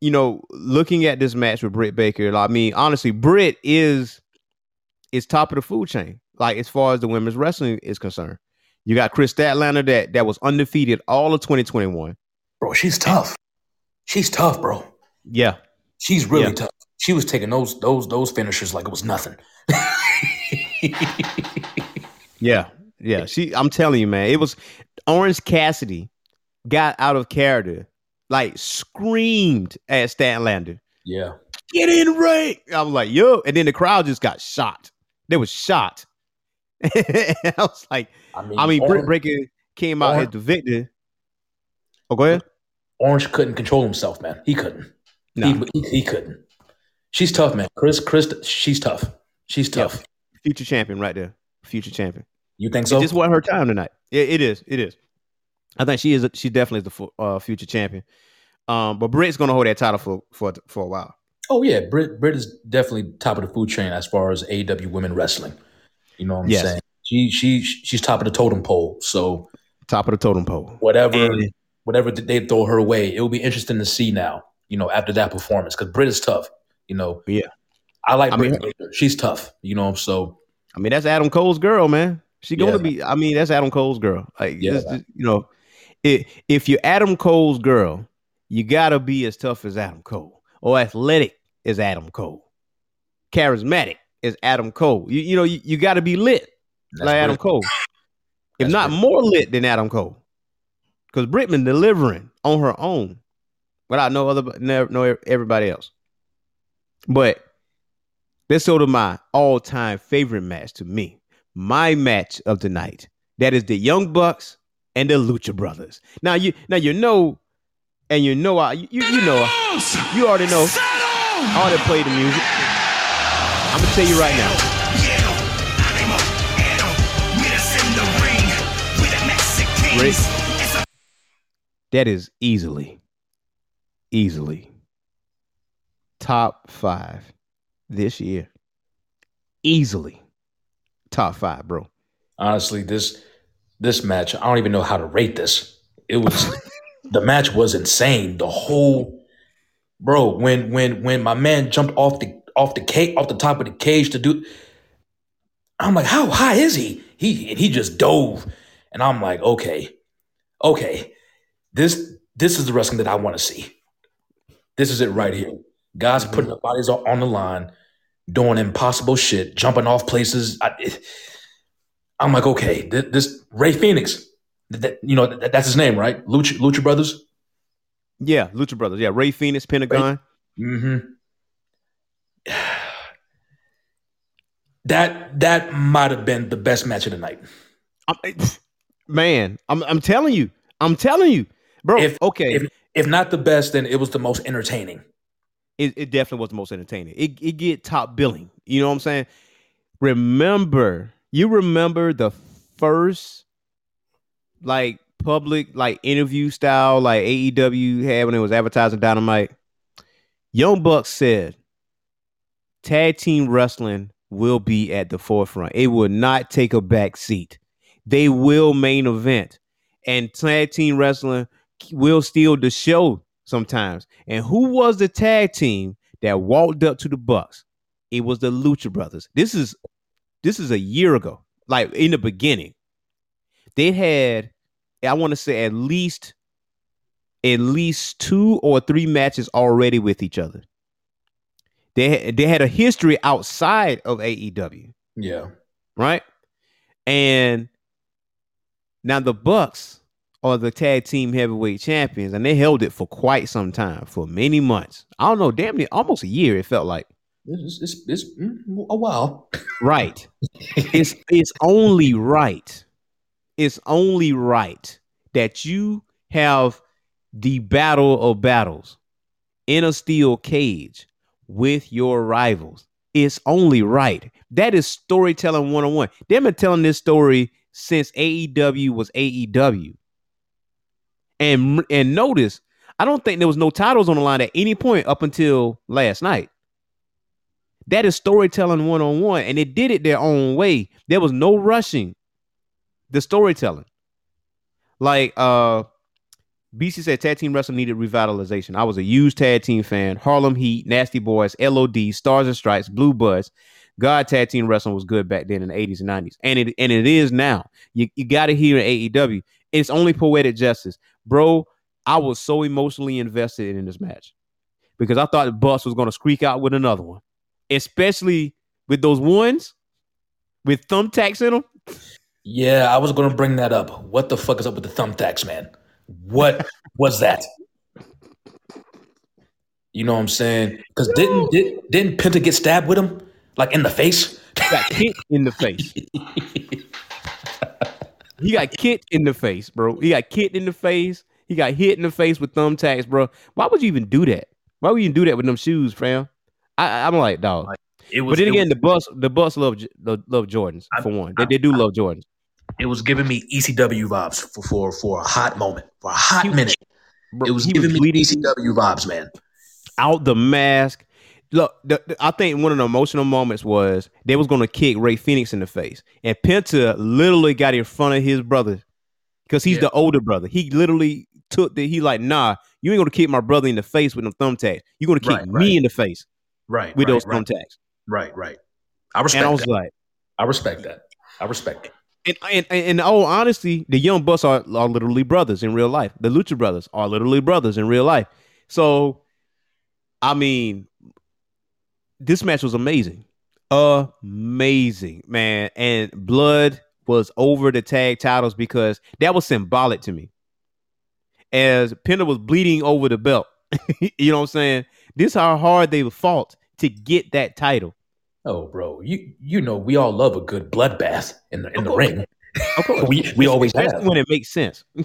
you know, looking at this match with Britt Baker, like, I mean, honestly, Britt is is top of the food chain, like as far as the women's wrestling is concerned. You got Kris Statlander that that was undefeated all of 2021. Bro, she's tough. She's tough, bro. Yeah, She's really Yeah. tough. She was taking those those those finishers like it was nothing. Yeah, yeah. She, I'm telling you, man, it was Orange Cassidy got out of character like screamed at Statlander, Yeah. "Get in right. I was like, "Yo!" And then the crowd just got shot. They was shot. I was like, I mean, I mean, Britt Breaker came out Orange- as the victor. Oh, go ahead. Orange couldn't control himself, man. He couldn't. Nah. He, he, he couldn't. She's tough, man. Chris, Chris, she's tough. She's Yeah. tough. Future champion right there. Future champion. You think It so? just wasn't her time tonight. It, it is. It is. I think she is. She definitely is the fu- uh, future champion. Um, but Britt's gonna hold that title for for for a while. oh yeah, Britt, Britt is definitely top of the food chain as far as AEW women wrestling. You know what I'm Yes. saying? She she she's top of the totem pole. So Top of the totem pole. whatever And- whatever they throw her way, it will be interesting to see now. You know, after that performance, because Britt is tough. You know, Yeah. I like I Britt. mean- Baker. She's tough. You know, so I mean, that's Adam Cole's girl, man. She gonna Yeah. be. I mean, that's Adam Cole's girl. Like, Yeah, this- man. this- you know, it, if you're Adam Cole's girl, you gotta be as tough as Adam Cole, or athletic as Adam Cole, charismatic as Adam Cole. You, you know, you, you got to be lit that's like Adam Britt. Cole, if That's not Britt. more lit than Adam Cole, because Britt delivering on her own without no other, no, no everybody else. But let's go my all-time favorite match to me. My match of the night. That is the Young Bucks and the Lucha Brothers. Now you now you know, and you know I you, you know you already know. I already played the music. I'm gonna tell you right now. Rick. That is easily, easily top five this year. Easily top five, bro. honestly, this this match, I don't even know how to rate this. It was the match was insane. The whole bro, when when when my man jumped off the off the cage off the top of the cage to do I'm like, how high is he? He and he just dove. And I'm like, okay, okay. This this is the wrestling that I want to see. This is it right here. Guys putting mm-hmm. their bodies on on the line, doing impossible shit, jumping off places. I, it- I'm like, okay, th- this Rey Fénix, th- th- you know, th- that's his name, right? Lucha, Lucha Brothers. Yeah, Lucha Brothers. Yeah, Rey Fénix, Pentagon. Mm-hmm. That that might have been the best match of the night. I'm, man, I'm I'm telling you, I'm telling you, bro. If- okay, If if not the best, then it was the most entertaining. it, it definitely was the most entertaining. It it get top billing. You know what I'm saying? Remember, you remember the first like public like interview style like AEW had when it was advertising Dynamite. Young Bucks said tag team wrestling will be at the forefront. It will not take a back seat. They will main event. And tag team wrestling will steal the show sometimes. And who was the tag team that walked up to the Bucks? It was the Lucha Brothers. This is this is a year ago, like in the beginning. They had, I want to say, at least at least two or three matches already with each other. They had, they had a history outside of AEW Yeah. right? And now the Bucks are the tag team heavyweight champions, and they held it for quite some time, for many months. I don't know, damn near almost a year. It felt like It's, it's, it's mm, a while. right. it's it's only right. It's only right that you have the battle of battles in a steel cage with your rivals. It's only right. That is storytelling 101. They've been telling this story since AEW was AEW. And and notice, I don't think there was no titles on the line at any point up until last night. That is storytelling one on one, and they did it their own way. There was no rushing the storytelling. Like uh BC said tag team wrestling needed revitalization. I was a huge tag team fan. Harlem Heat, Nasty Boys, LOD, Stars and Stripes, Blue Bloods. God tag team wrestling was good back then in the 80s and 90s. And it and it is now. You, you got to hear in AEW. It's only poetic justice. Bro, I was so emotionally invested in this match because I thought the Bucks was going to squeak out with another one, especially with those ones with thumbtacks in them. Yeah, I was gonna bring that up. What the fuck is up with the thumbtacks, man? What was that? You know what I'm saying? Because didn't did, didn't Penta get stabbed with him like in the face? got kicked in the face. he got kicked in the face, bro. He got kicked in the face. He got hit in the face with thumbtacks, bro. Why would you even do that? Why would you even do that with them shoes, fam? I, I'm like, dog. It was. but then again, was- the bus, the bus love love, love Jordans I- for one. They, they do love Jordans. it was giving me ECW vibes for for, for a hot moment, for a hot minute. Bro, It was giving me bleeding ECW vibes, man. out the mask. Look, the, the- I think one of the emotional moments was they was gonna kick Rey Fénix in the face, and Penta literally got in front of his brother because he's Yeah. the older brother. He literally took the he like, nah, you ain't gonna kick my brother in the face with them thumbtacks. You're gonna kick Right, me right. in the face Right, with right, those right, thumbtacks. right, right. I respect And I was that. like, I respect that. I respect it. and, and, and in all honesty, the young Bucks are, are literally brothers in real life. The Lucha Brothers are literally brothers in real life. So, I mean, this match was amazing, amazing, man. And blood was over the tag titles because that was symbolic to me. As Penta was bleeding over the belt, you know what I'm saying? This is how hard they fought to get that title. Oh, bro, you you know we all love a good bloodbath in the in the ring. Of course, We we always Especially have. when it makes sense.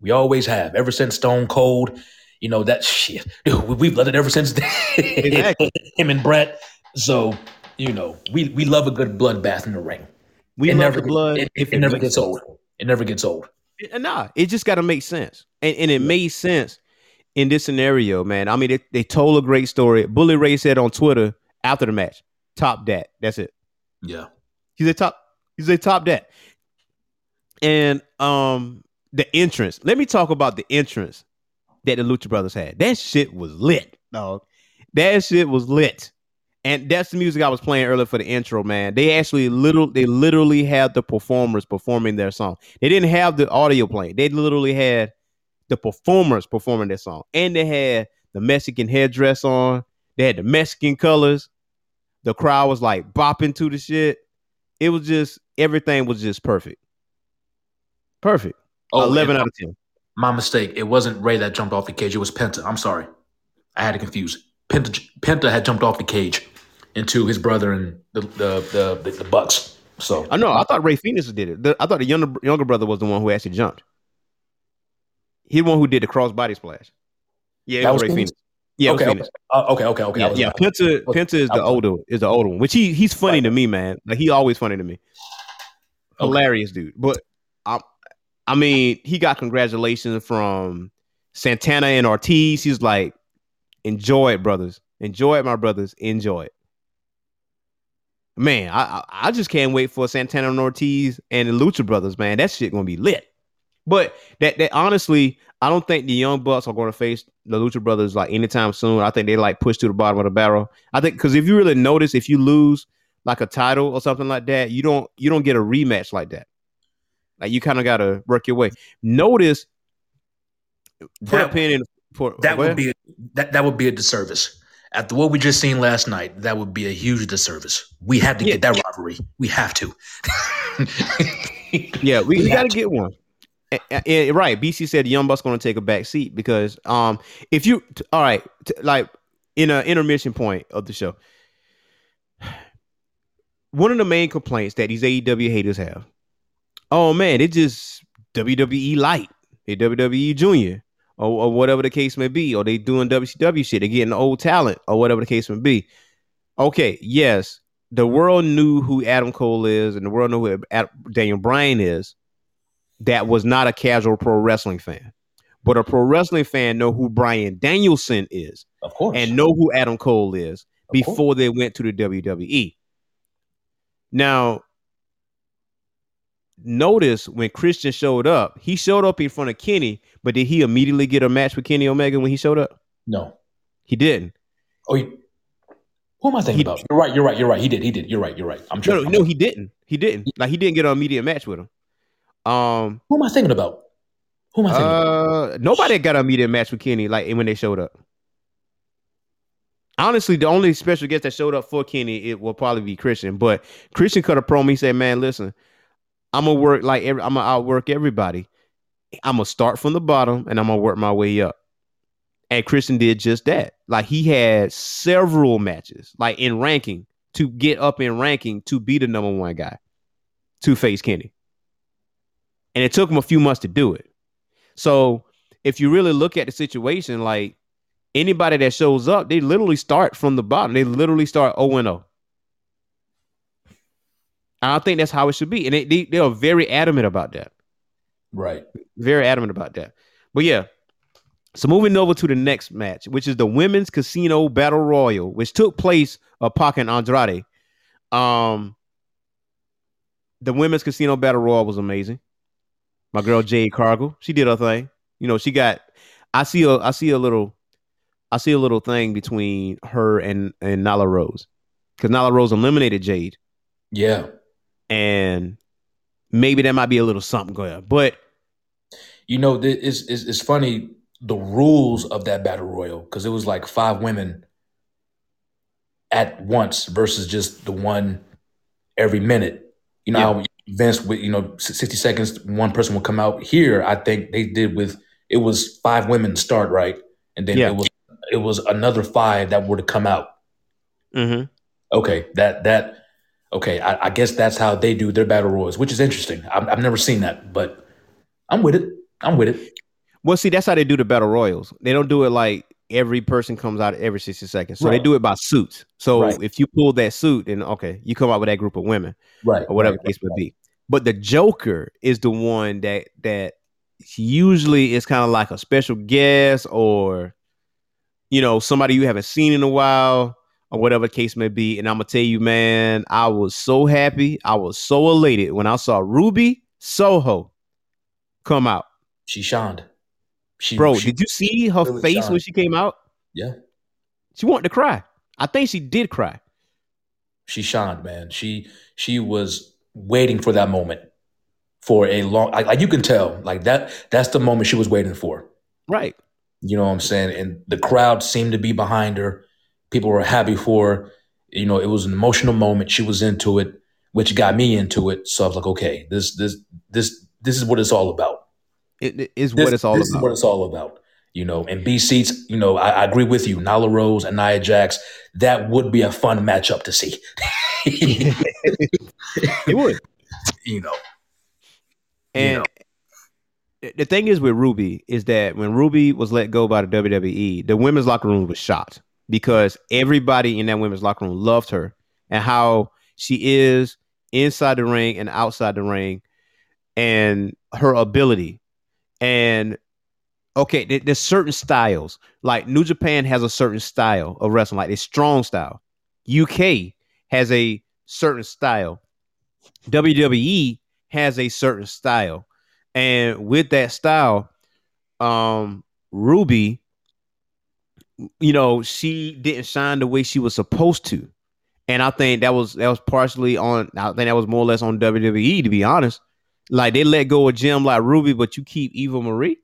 We always have. Ever since Stone Cold, you know that shit. Dude, we, we've loved it ever since Exactly. him and Brett. So you know we we love a good bloodbath in the ring. We it love never the blood. It, if it never gets sense. old. It never gets old. Nah, it just got to make sense, and and it made sense in this scenario, man. I mean, they, they told a great story. Bully Ray said on Twitter after the match, "Top that." That's it. Yeah. He said top. He said top that. And um, the entrance. Let me talk about the entrance that the Lucha Brothers had. That shit was lit, dog. That shit was lit. And that's the music I was playing earlier for the intro, man. They actually little they literally had the performers performing their song. They didn't have the audio playing. They literally had the performers performing that song. And they had the Mexican headdress on. They had the Mexican colors. The crowd was like bopping to the shit. It was just everything was just perfect. Perfect. Oh, 11 out of 10. My mistake. It wasn't Rey that jumped off the cage. It was Penta. I'm sorry. I had to confuse. Penta, Penta had jumped off the cage into his brother and the the the, the, the Bucks. So I know. I thought Rey Fénix did it. The- I thought the younger younger brother was the one who actually jumped. He the one who did the cross body splash. Yeah, it That was Rey Fénix? Phoenix. Yeah, it was okay, okay, Phoenix. Uh, okay, okay, okay. Yeah, yeah. Penta, Penta is the older is the older one, which he he's funny to me, man. Like he always funny to me. Hilarious dude. But I, I mean, he got congratulations from Santana and Ortiz. He's like, enjoy it, brothers. Enjoy it, my brothers. Enjoy it. Man, I I, I just can't wait for Santana and Ortiz and the Lucha Brothers, man. That shit gonna be lit. But that that honestly, I don't think the Young Bucks are going to face the Lucha Brothers like anytime soon. I think they like push to the bottom of the barrel. I think because if you really notice, if you lose like a title or something like that, you don't you don't get a rematch like that. Like you kind of got to work your way. Notice, put a That- pin in. For, that would be that that would be a disservice. After what we just seen last night, that would be a huge disservice. We have to Yeah. get that rivalry. We have to. Yeah, we, we got to. get one. Eh, eh, eh, right, BC said Young Bucks going to take a back seat because um if you t- all right t- like in an intermission point of the show, one of the main complaints that these AEW haters have, oh man, it just WWE light, they WWE Junior, or, or whatever the case may be, or they doing WCW shit, they getting old talent, or whatever the case may be. Okay, yes, the world knew who Adam Cole is, and the world knew who Ad- Daniel Bryan is. That was not a casual pro wrestling fan, but a pro wrestling fan know who Bryan Danielson is Of course. and know who Adam Cole is Of course. before they went to the WWE. Now, notice when Christian showed up, he showed up in front of Kenny, but did he immediately get a match with Kenny Omega when he showed up? no. He didn't. Oh, you, who am I thinking He- about? You're right. You're right. You're right. He did. He did. You're right. You're right. I'm No, sure. no, no, he didn't. He didn't. Like he didn't get an immediate match with him. Um, Who am I thinking about? Who am I thinking about? uh, nobody got a immediate match with Kenny like when they showed up. Honestly, the only special guest that showed up for Kenny it will probably be Christian. But Christian cut a promo. He said, "Man, listen, I'm gonna work like every, I'm gonna outwork everybody. I'm gonna start from the bottom and I'm gonna work my way up." And Christian did just that. Like he had several matches, like in ranking, to get up in ranking to be the number one guy, to face Kenny. And it took him a few months to do it. So if you really look at the situation, like anybody that shows up, they literally start from the bottom. They literally start 0 and 0. I think that's how it should be. And they, they, they are very adamant about that. Right. Very adamant about that. But yeah. So moving over to the next match, which is the women's casino battle royal, which took place of Pac and Andrade. Um, the women's casino battle royal was amazing. My girl Jade Cargill, she did her thing. You know, she got. I see a. I see a little. I see a little thing between her and and Nyla Rose, because Nyla Rose eliminated Jade, Yeah. and maybe there might be a little something going on. But You know, it's, it's, it's funny the rules of that battle royal because it was like five women at once versus just the one every minute. You know, Yeah. Vince with you know sixty seconds, one person will come out. Here, I think they did with it was five women start right, and then Yeah. it was it was another five that were to come out. Mm-hmm. Okay, that that okay. I, I guess that's how they do their battle royals, which is interesting. I've, I've never seen that, but I'm with it. I'm with it. well, see, that's how they do the battle royals. They don't do it like every person comes out every sixty seconds. So they do it by suits. So Right. if you pull that suit, then okay, you come out with that group of women. Right. or whatever right, the case may be. But the Joker is the one that that usually is kind of like a special guest or you know somebody you haven't seen in a while or whatever case may be. And I'm gonna tell you, man, I was so happy, I was so elated when I saw Ruby Soho come out. She shined. She, Bro, she- did you see her really face when she came out? Yeah, She wanted to cry. I think she did cry. she shined, man. She she was waiting for that moment for a long. Like, like you can tell, like that. That's the moment she was waiting for. Right. You know what I'm saying? And the crowd seemed to be behind her. People were happy for her. You know, it was an emotional moment. She was into it, which got me into it. So I was like, okay, this this this this is what it's all about. It, is This, what it's all this about. is what it's all about. You know, and B seats, you know, I, I agree with you. Nyla Rose and Nia Jax, that would be a fun matchup to see. it would. you know. And th- the thing is with Ruby is that when Ruby was let go by the WWE, the women's locker room was shocked because everybody in that women's locker room loved her and how she is inside the ring and outside the ring and her ability. And okay, there's certain styles. Like New Japan has a certain style of wrestling, like a strong style. UK has a certain style. WWE has a certain style. And with that style, um, Ruby, you know, she didn't shine the way she was supposed to. And I think that was that was partially on I think that was more or less on WWE, to be honest. Like they let go of Jim like Ruby, but you keep Eva Marie.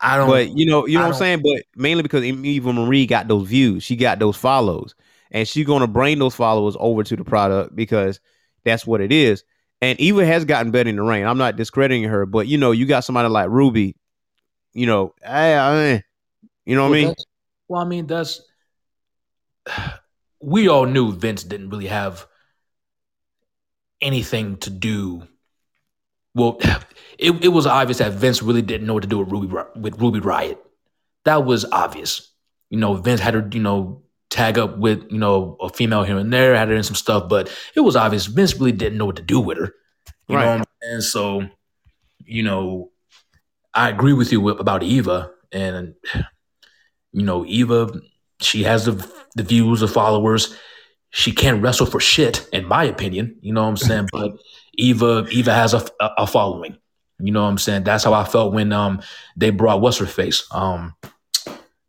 I don't But you know, you know I what I'm saying? But mainly because Eva Marie got those views, she got those follows, and she's gonna bring those followers over to the product because that's what it is. And Eva has gotten better in the ring. I'm not discrediting her, but you know, you got somebody like Ruby, you know, I, I, you know what I mean? Well, I mean, that's we all knew Vince didn't really have anything to do. Well, it, it was obvious that Vince really didn't know what to do with Ruby with Ruby Riott. That was obvious. You know, Vince had her, you know, tag up with, you know, a female here and there, had her in some stuff, but it was obvious Vince really didn't know what to do with her. You Right. know what I'm saying? So, you know, I agree with you with- about Eva, and you know, Eva, she has the the views, the followers. She can't wrestle for shit, in my opinion. You know what I'm saying? But Eva, Eva has a, a, following. You know what I'm saying? That's how I felt when um they brought what's her face, um,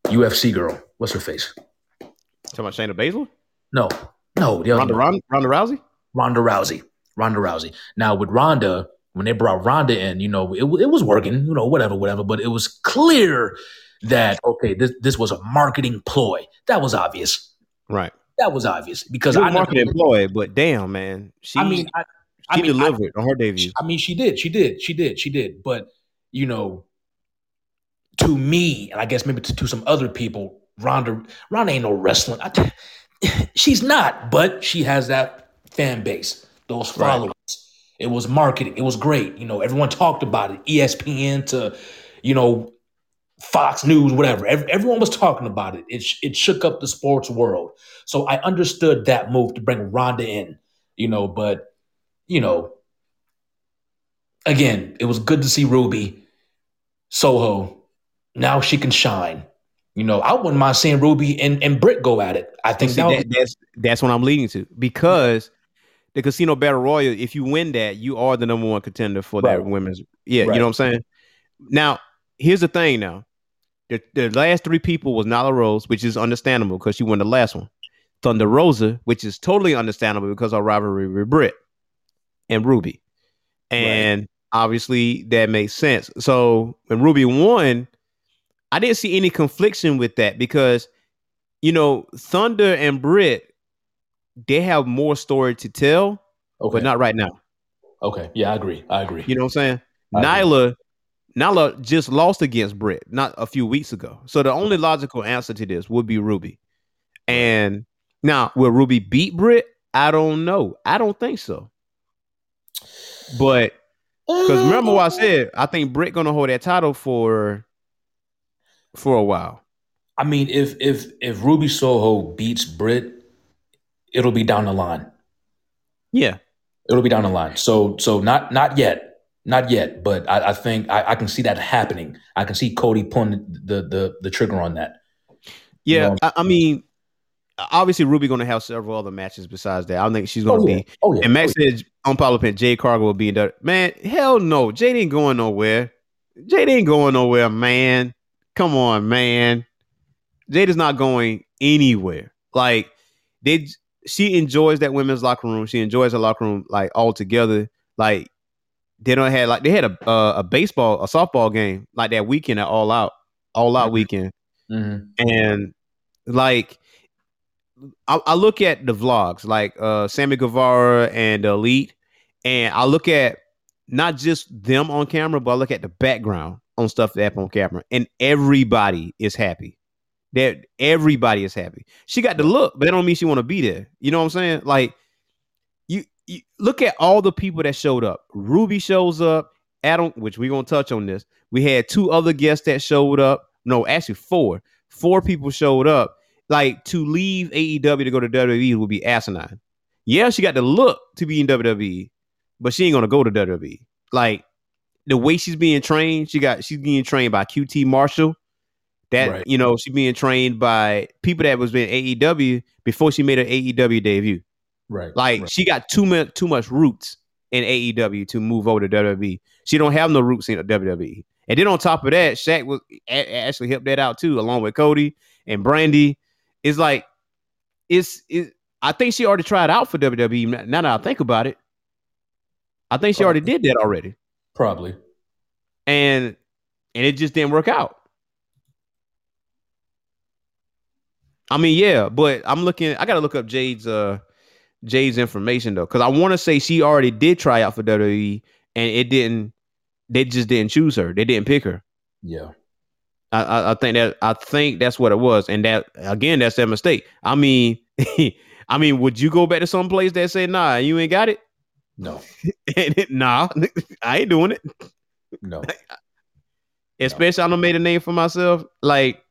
UFC girl. What's her face? Talking about Shayna Baszler, No, no, the Ronda. Ronda, Ronda Rousey. Ronda Rousey. Ronda Rousey. Now with Ronda, when they brought Ronda in, you know, it, it was working, you know, whatever, whatever. But it was clear that okay, this this was a marketing ploy. That was obvious. Right. That was obvious because I never- market employee, but damn, man, she, I mean, I, she I mean, I- delivered on her debut. I mean, she did, she did, she did, she did. But you know, to me, and I guess maybe to, to some other people, Ronda Ronda ain't no wrestling. I, she's not, but she has that fan base, those Right. followers. It was marketing. It was great. You know, everyone talked about it. ESPN to, you know, Fox News, whatever. Ev- everyone was talking about it. It, it shook up the sports world. So I understood that move to bring Ronda in, you know, but, you know, again, it was good to see Ruby, Soho. Now she can shine. You know, I wouldn't mind seeing Ruby and, and Britt go at it. I think See, that, that, that's that's what I'm leading to because the Casino Battle Royal, if you win that, you are the number one contender for that women's. Yeah, Right. you know what I'm saying. Now, here's the thing. Now, the, the last three people was Nyla Rose, which is understandable because she won the last one. Thunder Rosa, which is totally understandable because of rivalry with Britt and Ruby, and obviously that makes sense. So when Ruby won, I didn't see any confliction with that because you know, Thunder and Britt, they have more story to tell, okay. but not right now. okay. Yeah, I agree. I agree. You know what I'm saying? I agree. Nyla just lost against Britt not a few weeks ago. So the only logical answer to this would be Ruby. And now, will Ruby beat Britt? I don't know. I don't think so. But because remember what I said, I think Britt gonna hold that title for for a while. I mean, if if if Ruby Soho beats Britt, it'll be down the line. Yeah. It'll be down the line. So so not not yet, not yet. But I, I think I, I can see that happening. I can see Cody pulling the the the trigger on that. Yeah. know? I, I mean, obviously Ruby gonna have several other matches besides that. I don't think she's gonna Oh be. Oh yeah. And Max oh, said on Paulo Parliament, Jade Cargill will be in there. Man, hell no. Jade ain't going nowhere. Jade ain't going nowhere, man. Come on, man. Jade is not going anywhere. Like they she enjoys that women's locker room. She enjoys her locker room like all together. Like they don't have like they had a uh, a baseball, a softball game like that weekend at all out, all out Mhm. weekend. Mhm. And like I, I look at the vlogs like uh Sammy Guevara and the Elite, and I look at not just them on camera, but I look at the background on stuff that happened on camera, and everybody is happy. That everybody is happy. She got the look, but that don't mean she want to be there. You know what I'm saying? Like you, look at all the people that showed up. Ruby shows up. Adam, which we're gonna touch on this. We had two other guests that showed up. No, actually four. Four people showed up. Like to leave AEW to go to WWE would be asinine. Yeah, she got the look to be in WWE, but she ain't gonna go to WWE. Like the way she's being trained, she got she's being trained by QT Marshall. That Right. you know, she's being trained by people that was in AEW before she made her AEW debut. Right. Like right. she got too much too much roots in AEW to move over to WWE. She don't have no roots in WWE. And then on top of that, Shaq was actually helped that out too, along with Cody and Brandi. It's like it's it, I think she already tried out for WWE. Now that I think about it, I think she already did that already, Probably. and and it just didn't work out. I mean, yeah, but I'm looking. I gotta look up Jade's uh Jade's information though, because I want to say she already did try out for WWE, and it didn't. They just didn't choose her. They didn't pick her. Yeah. I, I, I think that I think that's what it was, and that again, that's their mistake. I mean, I mean, would you go back to some place that say, "Nah, you ain't got it"? No. nah, I ain't doing it. No. Especially I don't made a name for myself, like,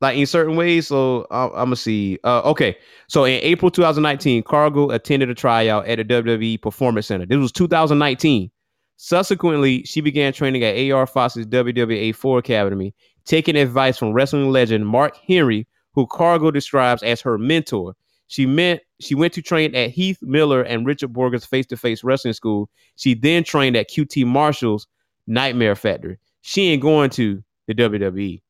like in certain ways. So I'm, I'm gonna see. Uh, okay, so in April 2019, Cargill attended a tryout at the WWE Performance Center. This was 2019. Subsequently, she began training at AR Fox's WWA 4 Academy, taking advice from wrestling legend Mark Henry, who Cargill describes as her mentor. She meant she went to train at Heath Miller and Richard Borger's face-to-face wrestling school. She then trained at QT Marshall's Nightmare Factory. She ain't going to the WWE.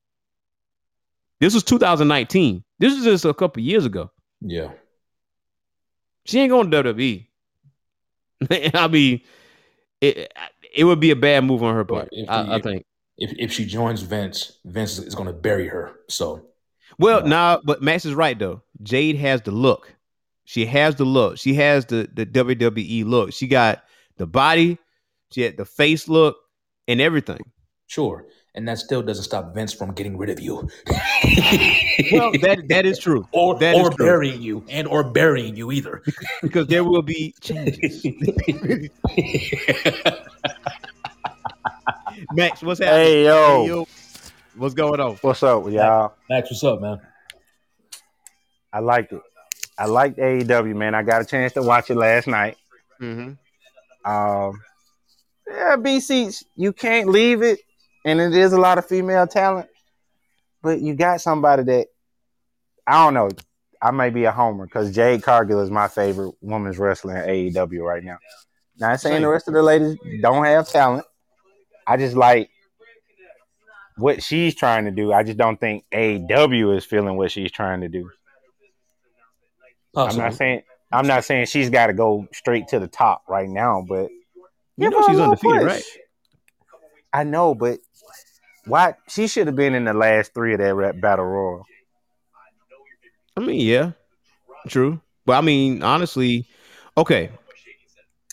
This was 2019. This was just a couple years ago. Yeah. She ain't going to WWE. I mean, it it would be a bad move on her part. If- I, I think. If if she joins Vince, Vince is going to bury her. So Well, No. nah, but Max is right though. Jade has the look. She has the look. She has the the WWE look. She got the body, she had the face look, and everything. sure. And that still doesn't stop Vince from getting rid of you Well, that that is true. or That is or true. burying you and or burying you either. because there will be changes. Max, what's happening? Hey yo, what's going on? what's up, y'all? Max, what's up, man? I liked it. I liked AEW, man. I got a chance to watch it last night. Mm-hmm. Um, yeah, BC. You can't leave it, and it is a lot of female talent. But you got somebody that I don't know. I may be a homer because Jade Cargill is my favorite women's wrestler in AEW right now. Not saying the rest of the ladies don't have talent. I just like what she's trying to do. I just don't think AEW is feeling what she's trying to do. I'm not saying I'm not saying she's got to go straight to the top right now, but You know she's undefeated, push. right? I know, but why she should have been in the last three of that rap battle royal. I mean, yeah, true. But I mean, honestly, okay.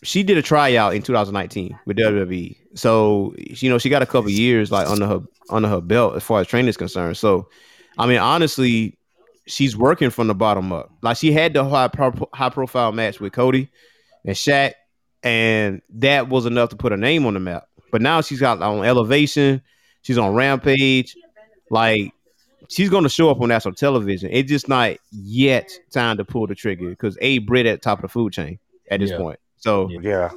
She did a tryout in 2019 with WWE, so you know she got a couple years like under her under her belt as far as training is concerned. So, I mean, honestly, she's working from the bottom up. Like she had the high pro- high profile match with Cody and Shaq, and that was enough to put her name on the map. But now she's got on Elevation, she's on Rampage, like she's going to show up on national television. It's just not yet time to pull the trigger because A Britt at the top of the food chain at this Yeah. point. So Yeah,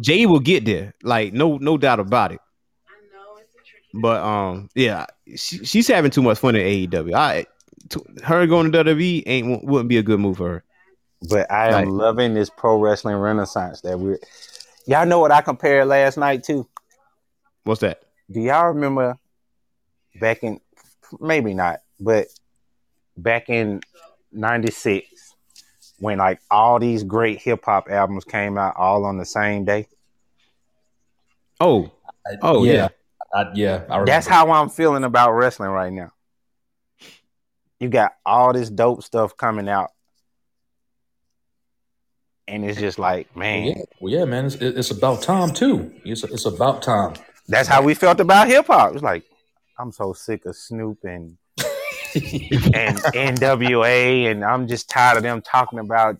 Jay will get there, like no no doubt about it. But um, yeah, she, she's having too much fun at AEW. I t- her going to WWE ain't wouldn't be a good move for her. but I am Right. loving this pro wrestling renaissance that we're. Y'all know what I compared last night to? What's that? Do y'all remember back in maybe not, but back in '96 when like all these great hip hop albums came out all on the same day? Oh, I- Oh, yeah. I, yeah. I remember. That's how I'm feeling about wrestling right now. You got all this dope stuff coming out. And it's just like, man, Yeah, well, yeah, man. It's, it's about time too. It's it's about time. That's how we felt about hip hop. It's like, I'm so sick of Snoop and and NWA, and I'm just tired of them talking about.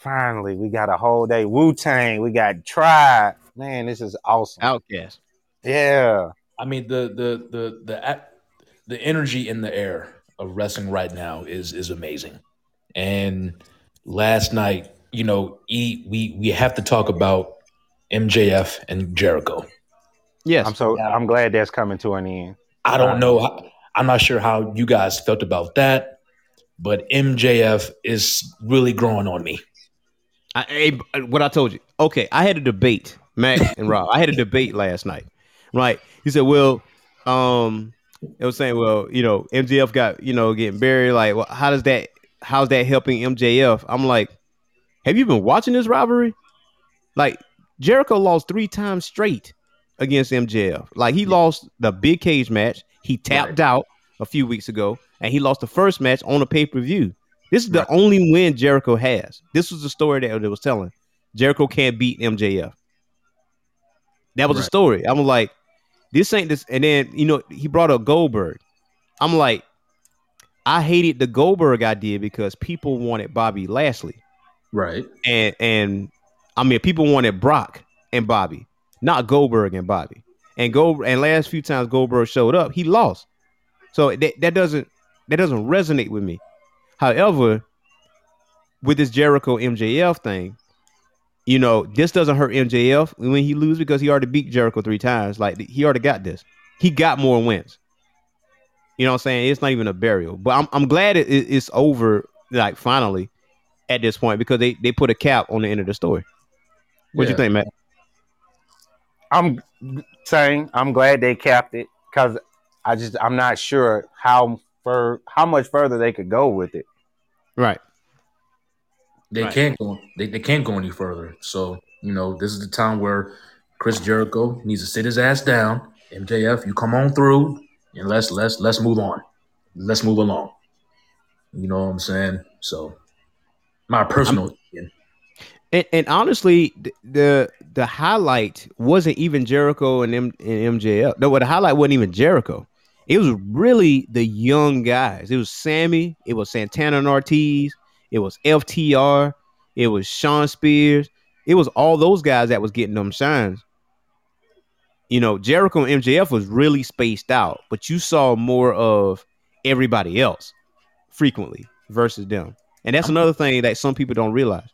Finally, we got a whole day Wu Tang. We got Tribe. Man, this is awesome. OutKast. Yeah, I mean the the the the the energy in the air of wrestling right now is is amazing. And last night, you know, e, we we have to talk about MJF and Jericho. Yes. I'm so I'm glad that's coming to an end. I don't know. How, I'm not sure how you guys felt about that, but MJF is really growing on me. I, I- what I told you. Okay, I had a debate, Max and Rob. I had a debate last night. Right? He said, "Well, um, it was saying, well, you know, MJF got, you know, getting buried. Like, well, how does that? How's that helping MJF?" I'm like, "Have you been watching this rivalry? Like, Jericho lost three times straight against MJF. Like, he lost the big cage match. He tapped out a few weeks ago, and he lost the first match on a pay per view. This is the only win Jericho has. This was the story that it was telling. Jericho can't beat MJF. That was the Right. story. I'm like, this ain't this. And then you know he brought up Goldberg. I'm like, I hated the Goldberg idea because people wanted Bobby Lashley, Right. and and I mean people wanted Brock and Bobby, not Goldberg and Bobby. And Gold and last few times Goldberg showed up, he lost. So that that doesn't that doesn't resonate with me. However, with this Jericho MJF thing, you know, this doesn't hurt MJF when he loses because he already beat Jericho three times. Like he already got this. He got more wins. You know what I'm saying? It's not even a burial. But I'm I'm glad it, it- it's over, like finally, at this point, because they, they put a cap on the end of the story. What you Yeah. think, Matt? I'm saying I'm glad they capped it because I just I'm not sure how fur how much further they could go with it. Right. They Right. can't go. They, they can't go any further. So you know, this is the time where Chris Jericho needs to sit his ass down. MJF, you come on through, and let's let's let's move on. Let's move along. You know what I'm saying? So, my personal opinion. And, and honestly, th- the the highlight wasn't even Jericho and, M- and MJF. No, the highlight wasn't even Jericho. It was really the young guys. It was Sammy. It was Santana and Ortiz. It was FTR. It was Shawn Spears. It was all those guys that was getting them shines. You know, Jericho and MJF was really spaced out, but you saw more of everybody else frequently versus them. And that's another thing that some people don't realize.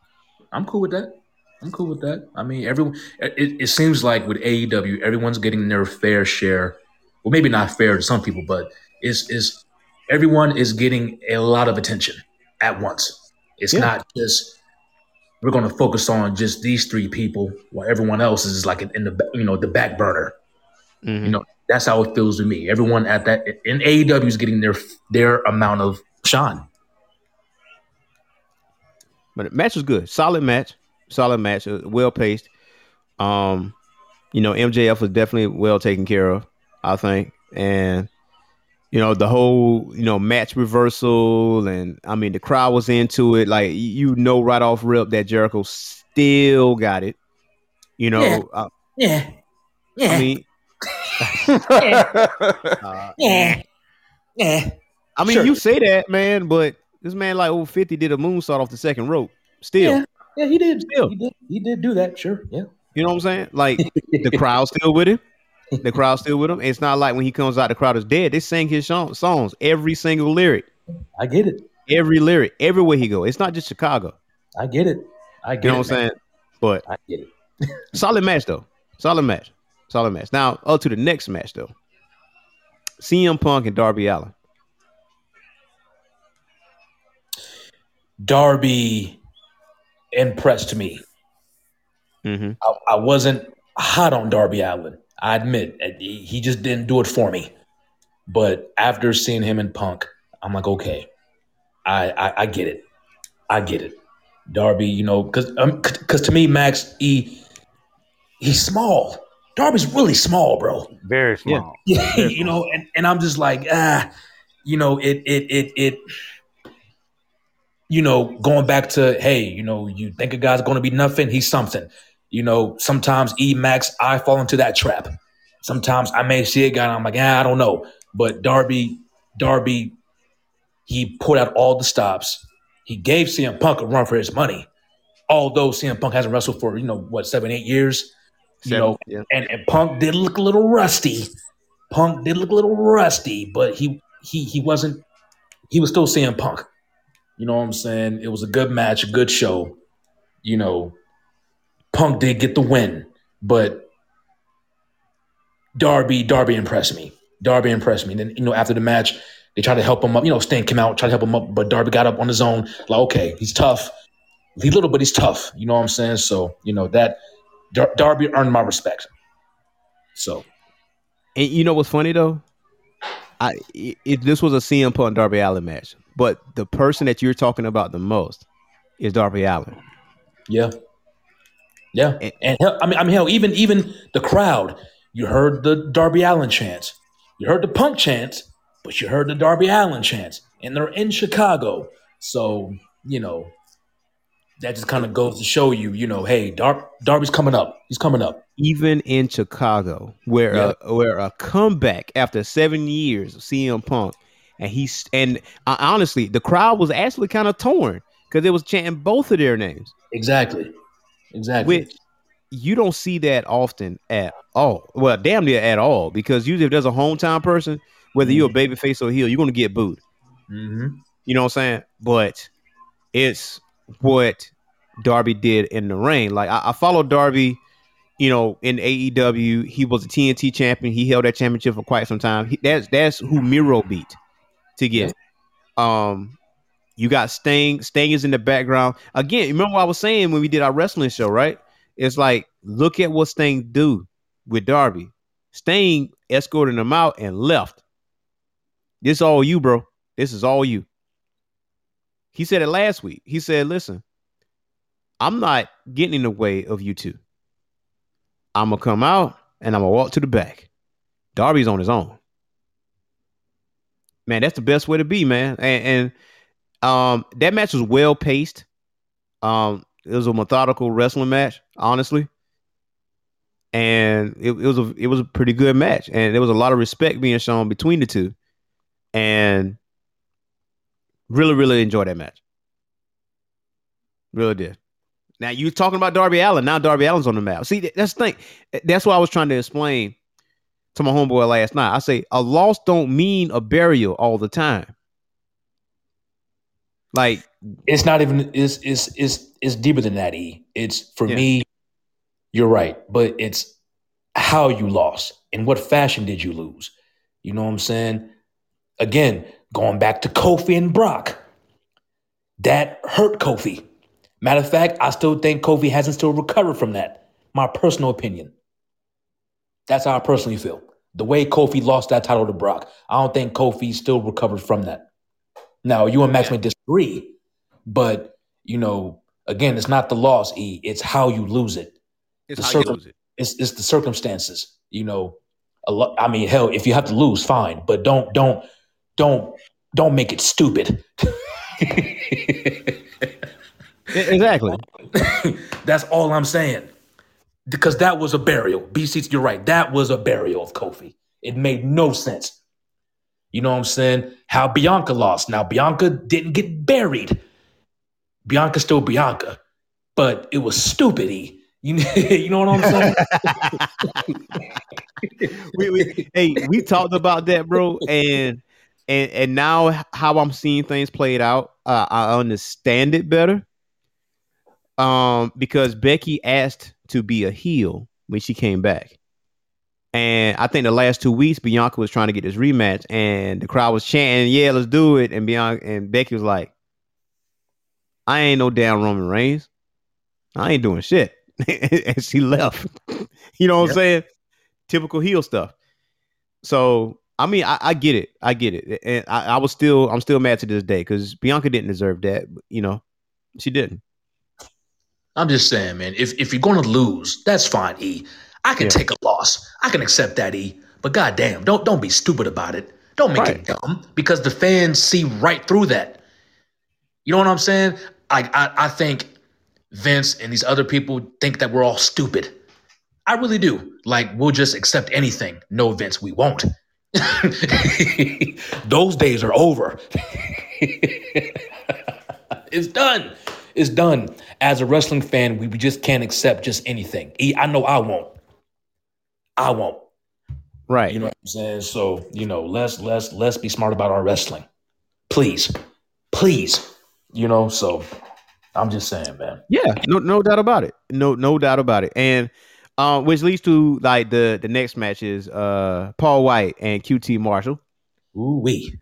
I'm cool with that. I'm cool with that. I mean, everyone. It, it seems like with AEW, everyone's getting their fair share. Well, maybe not fair to some people, but is is everyone is getting a lot of attention at once. It's Yeah. not just we're going to focus on just these three people, while everyone else is like in the you know the back burner. Mhm. You know, that's how it feels to me. Everyone at that in AEW is getting their their amount of shine. But match was good. Solid match. Solid match. Well paced. Um, you know, MJF was definitely well taken care of, I think. And you know, the whole, you know, match reversal and I mean the crowd was into it. Like you know right off rip that Jericho still got it. You know, Yeah. uh, Yeah, yeah, I mean uh, yeah, yeah. I mean Sure. you say that, man, but this man like over 50 did a moonsault off the second rope. Still. Yeah. Yeah, he did. Still. He did. He did do that. Sure. Yeah. You know what I'm saying? Like the crowd still with him. The crowd still with him. It's not like when he comes out, the crowd is dead. They sing his song- songs, every single lyric, I get it. every lyric, everywhere he go. It's not just Chicago. I get it. I get You know it. what I'm saying? But I get it. solid match though. Solid match. Solid match. Now up to the next match though. CM Punk and Darby Allin. Darby impressed me. Mm-hmm. I, I wasn't hot on Darby Allin. I admit he he just didn't do it for me. But after seeing him in Punk, I'm like, okay, I I, I get it. I get it. Darby, you know, because because to me, Max E, he's small. Darby's really small, bro. Very small. Yeah, you know, and, and I'm just like, ah, you know, it it it it you know, going back to, hey, you know, you think a guy's gonna be nothing, he's something. You know, sometimes E Max, I fall into that trap. Sometimes I may see a guy and I'm like, ah, I don't know. But Darby, Darby, he put out all the stops. He gave CM Punk a run for his money. Although CM Punk hasn't wrestled for, you know, what, seven, eight years. You know, yeah. and, and Punk did look a little rusty. Punk did look a little rusty, but he he he wasn't he was still CM Punk. You know what I'm saying? It was a good match, a good show. You know, Punk did get the win, but Darby Darby impressed me. Darby impressed me. Then you know after the match, they tried to help him up. You know, Sting came out, tried to help him up, but Darby got up on his own. Like, okay, he's tough. He's little, but he's tough. You know what I'm saying? So you know that Dar- Darby earned my respect. So And you know what's funny though? I it, this was a CM Punk Darby Allin match, but the person that you're talking about the most is Darby Allin. Yeah. Yeah. And- And, hell, I mean I mean hell, even even the crowd, you heard the Darby Allin chants. You heard the punk chants, but you heard the Darby Allin chants. And they're in Chicago. So, you know, that just kind of goes to show you, you know, hey, Dar- Darby's coming up. He's coming up. even in Chicago, where Yeah. a, where a comeback after seven years of CM Punk, and he's and uh, honestly, the crowd was actually kind of torn because it was chanting both of their names, Exactly. Exactly. which you don't see that often at all. Well, damn near at all, because usually if there's a hometown person, whether you're a baby face or heel, you're gonna get booed. hmm You know what I'm saying? But it's what Darby did in the ring. Like I, I followed Darby, you know, in AEW. He was a TNT champion. He held that championship for quite some time. He, that's that's who Miro beat to get. it. Um, you got Sting. Sting is in the background again. Remember what I was saying when we did our wrestling show, right? It's like look at what Sting do with Darby. Sting escorted him out and left. This all you, bro. This is all you. He said it last week. He said, listen, I'm not getting in the way of you two. I'm to come out and I'm to walk to the back. Darby's on his own. Man, that's the best way to be, man. And, and um, that match was well paced. Um, it was a methodical wrestling match, honestly. And it, it was a it was a pretty good match, and there was a lot of respect being shown between the two, and really really enjoyed that match. Really did. Now you talking about Darby Allin. Now Darby Allin's on the map. See, that's the thing. That's what I was trying to explain to my homeboy last night. I say a loss don't mean a burial all the time. Like it's not even it's it's it's it's deeper than that. E. It's for Yeah. me. You're right, but it's how you lost. In what fashion did you lose? You know what I'm saying? Again, going back to Kofi and Brock, that hurt Kofi. Matter of fact, I still think Kofi hasn't still recovered from that. My personal opinion. That's how I personally feel. The way Kofi lost that title to Brock, I don't think Kofi still recovered from that. Now, you and Max may disagree, but you know, again, it's not the loss, E. It's how you lose it. it's The how you lose it. It's it's the circumstances. You know, a lot. I mean, hell, if you have to lose, fine, but don't don't don't don't make it stupid. Exactly. That's all I'm saying. Because that was a burial. BC, you're right. That was a burial of Kofi. It made no sense. You know what I'm saying? How Bianca lost. Now, Bianca didn't get buried. Bianca's still Bianca, but it was stupid. E. You, you know what I'm saying? we, we, hey, we talked about that, bro, and and and now how I'm seeing things played out, uh, I understand it better. Um, because Becky asked to be a heel when she came back, and I think the last two weeks Bianca was trying to get this rematch, and the crowd was chanting, "Yeah, let's do it!" And Bianca and Becky was like, "I ain't no damn Roman Reigns. I ain't doing shit," and she left. you know what I'm saying? typical heel stuff. So I mean, I, I get it, I get it, and I, I was still, I'm still mad to this day because Bianca didn't deserve that. but, You know, she didn't. I'm just saying, man, if, if you're going to lose, that's fine, E. I can Yeah. take a loss. I can accept that, E. But goddamn, don't don't be stupid about it. Don't make Right. it dumb because the fans see right through that. You know what I'm saying? I, I I think Vince and these other people think that we're all stupid. I really do. Like we'll just accept anything. No, Vince, we won't. Those days are over. it's done. It's done. As a wrestling fan, we we just can't accept just anything. I know I won't. I won't. Right. You know what I'm saying? So, you know, let's let's let's be smart about our wrestling. Please. Please. You know, so I'm just saying, man. yeah. No, no doubt about it. No, no doubt about it. And um, which leads to like the the next match is uh Paul Wight and QT Marshall. Ooh wee.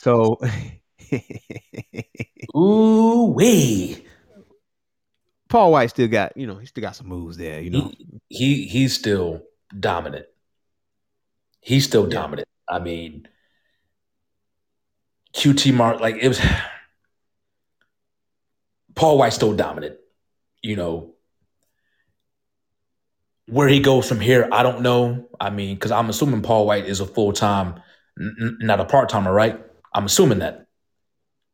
So Ooh wee. Paul Wight still got, you know, he still got some moves there. You know, He he's still dominant. He's still dominant. I mean, QT Mark, like it was Paul Wight still dominant. You know, where he goes from here, I don't know. I mean, because I'm assuming Paul Wight is a full time, n- not a part timer, right? I'm assuming that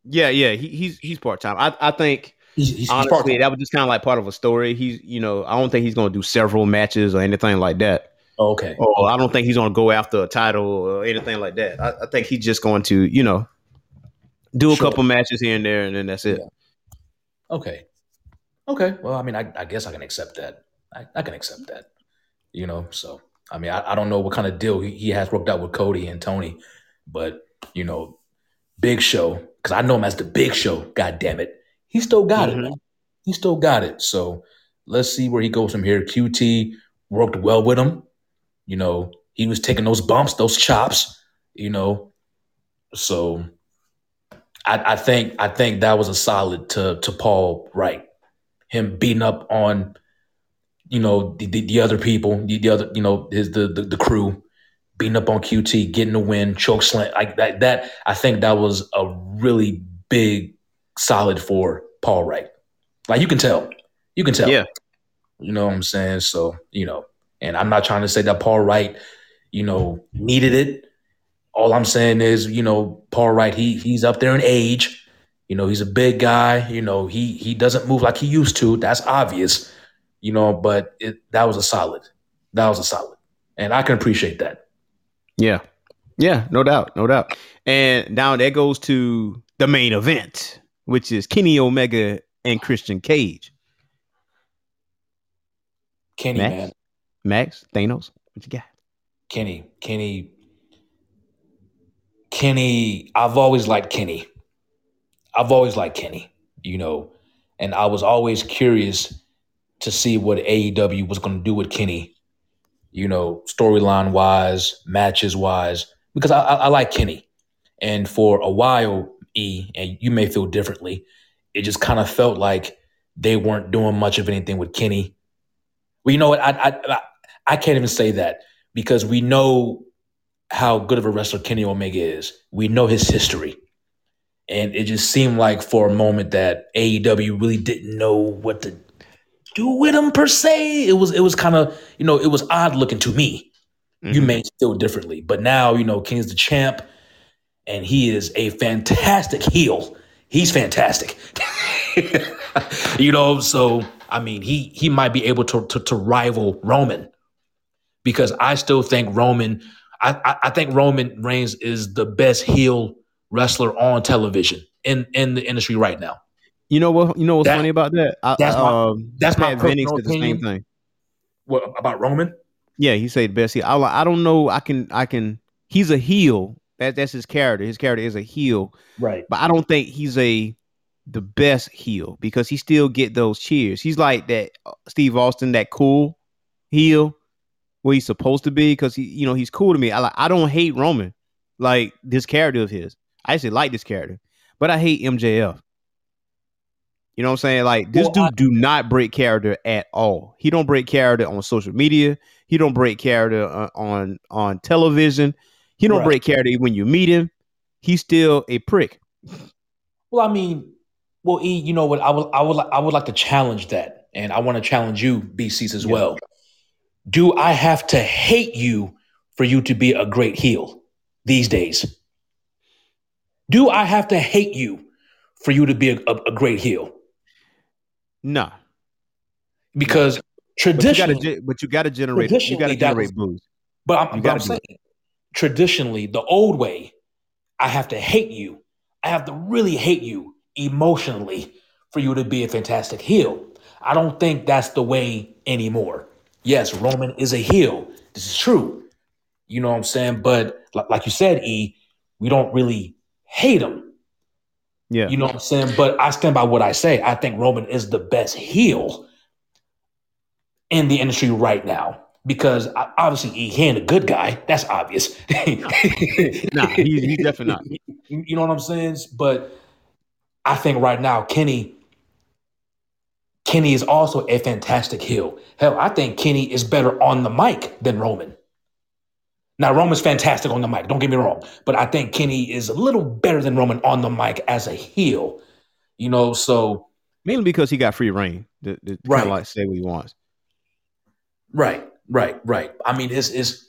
yeah, yeah. He, he's he's part time. I I think he's, he's, honestly part-time. that was just kind of like part of a story. He's you know I don't think he's gonna do several matches or anything like that. Oh, okay. or I don't think he's going to go after a title or anything like that. I, I think he's just going to, you know, do a Sure. couple matches here and there, and then that's it. Okay. Okay. Well, I mean, I, I guess I can accept that. I, I can accept that. You know, so I mean, I, I don't know what kind of deal he, he has worked out with Cody and Tony, but you know, Big Show, because I know him as the Big Show. God damn it, he still got it. Mhm. Man. He still got it. So let's see where he goes from here. QT worked well with him. You know, he was taking those bumps, those chops. You know, so I, I think I think that was a solid to to Paul Wright. Him beating up on, you know, the, the, the other people, the, the other, you know, his the, the the crew, beating up on QT, getting the win, choke slam, like that. That I think that was a really big solid for Paul Wright. Like you can tell, you can tell. Yeah. you know what I'm saying. So you know, and I'm not trying to say that Paul Wright, you know, needed it. All I'm saying is, you know, Paul Wright, he he's up there in age. You You know, he's a big guy. You know, he he doesn't move like he used to. That's obvious. You know, but it, that was a solid. That was a solid, and I can appreciate that. Yeah. Yeah, no doubt, no doubt. And now that goes to the main event, which is Kenny Omega and Christian Cage. Kenny, Max? man, Max, Thanos, what you got? Kenny, Kenny, Kenny. I've always liked Kenny. I've always liked Kenny, you know, and I was always curious to see what AEW was going to do with Kenny, you know, storyline wise, matches wise, because I, I, I like Kenny. And for a while, E, and you may feel differently, it just kind of felt like they weren't doing much of anything with Kenny. Well, you know what? I, I, I, I can't even say that because we know how good of a wrestler Kenny Omega is. We know his history. And it just seemed like for a moment that AEW really didn't know what to do with him per se. It was it was kind of, you know, it was odd looking to me. You mm-hmm. may feel differently. But now, you know, Kenny's the champ and he is a fantastic heel. He's fantastic. you know, so I mean, he he might be able to to, to rival Roman because I still think Roman. I, I I think Roman Reigns is the best heel wrestler on television in in the industry right now. You know what? You know what's That- funny about that? I, that's my- um, that's my Pat personal said the same thing. What about Roman? Yeah, he said the best heel. I, I don't know. I can. I can. He's a heel. That that's his character. His character is a heel, Right. but I don't think he's a the best heel because he still get those cheers. He's like that uh, Steve Austin, that cool heel, where he's supposed to be because he, you know, he's cool to me. I like. I don't hate Roman, like this character of his. I actually like this character, but I hate MJF. You know what I'm saying? Like this Well, dude I- do not break character at all. He don't break character on social media. He don't break character uh, on on television. He don't Right. break character when you meet him. He's still a prick. Well, I mean, well, E, you know what? I would, I would, I would like to challenge that, and I want to challenge you, BCs, as well. Do I have to hate you for you to be a great heel these days? Do I have to hate you for you to be a, a, a great heel? Nah, Because but you traditionally, gotta, but you gotta generate. You gotta generate boos. But I'm, but I'm saying, traditionally, the old way, I have to hate you. I have to really hate you emotionally for you to be a fantastic heel. I don't think that's the way anymore. Yes, Roman is a heel. This is true. You know what I'm saying? But like you said, E, we don't really hate him. Yeah, You know what I'm saying? But I stand by what I say. I think Roman is the best heel in the industry right now. Because obviously he ain't a good guy. That's obvious. nah, he's, he's definitely not. You know what I'm saying? But I think right now, Kenny, Kenny is also a fantastic heel. Hell, I think Kenny is better on the mic than Roman. Now, Roman's fantastic on the mic, don't get me wrong. But I think Kenny is a little better than Roman on the mic as a heel. You know, so Mainly because he got free rein to, to kind Right. of like say what he wants. Right, right, right. I mean, it's is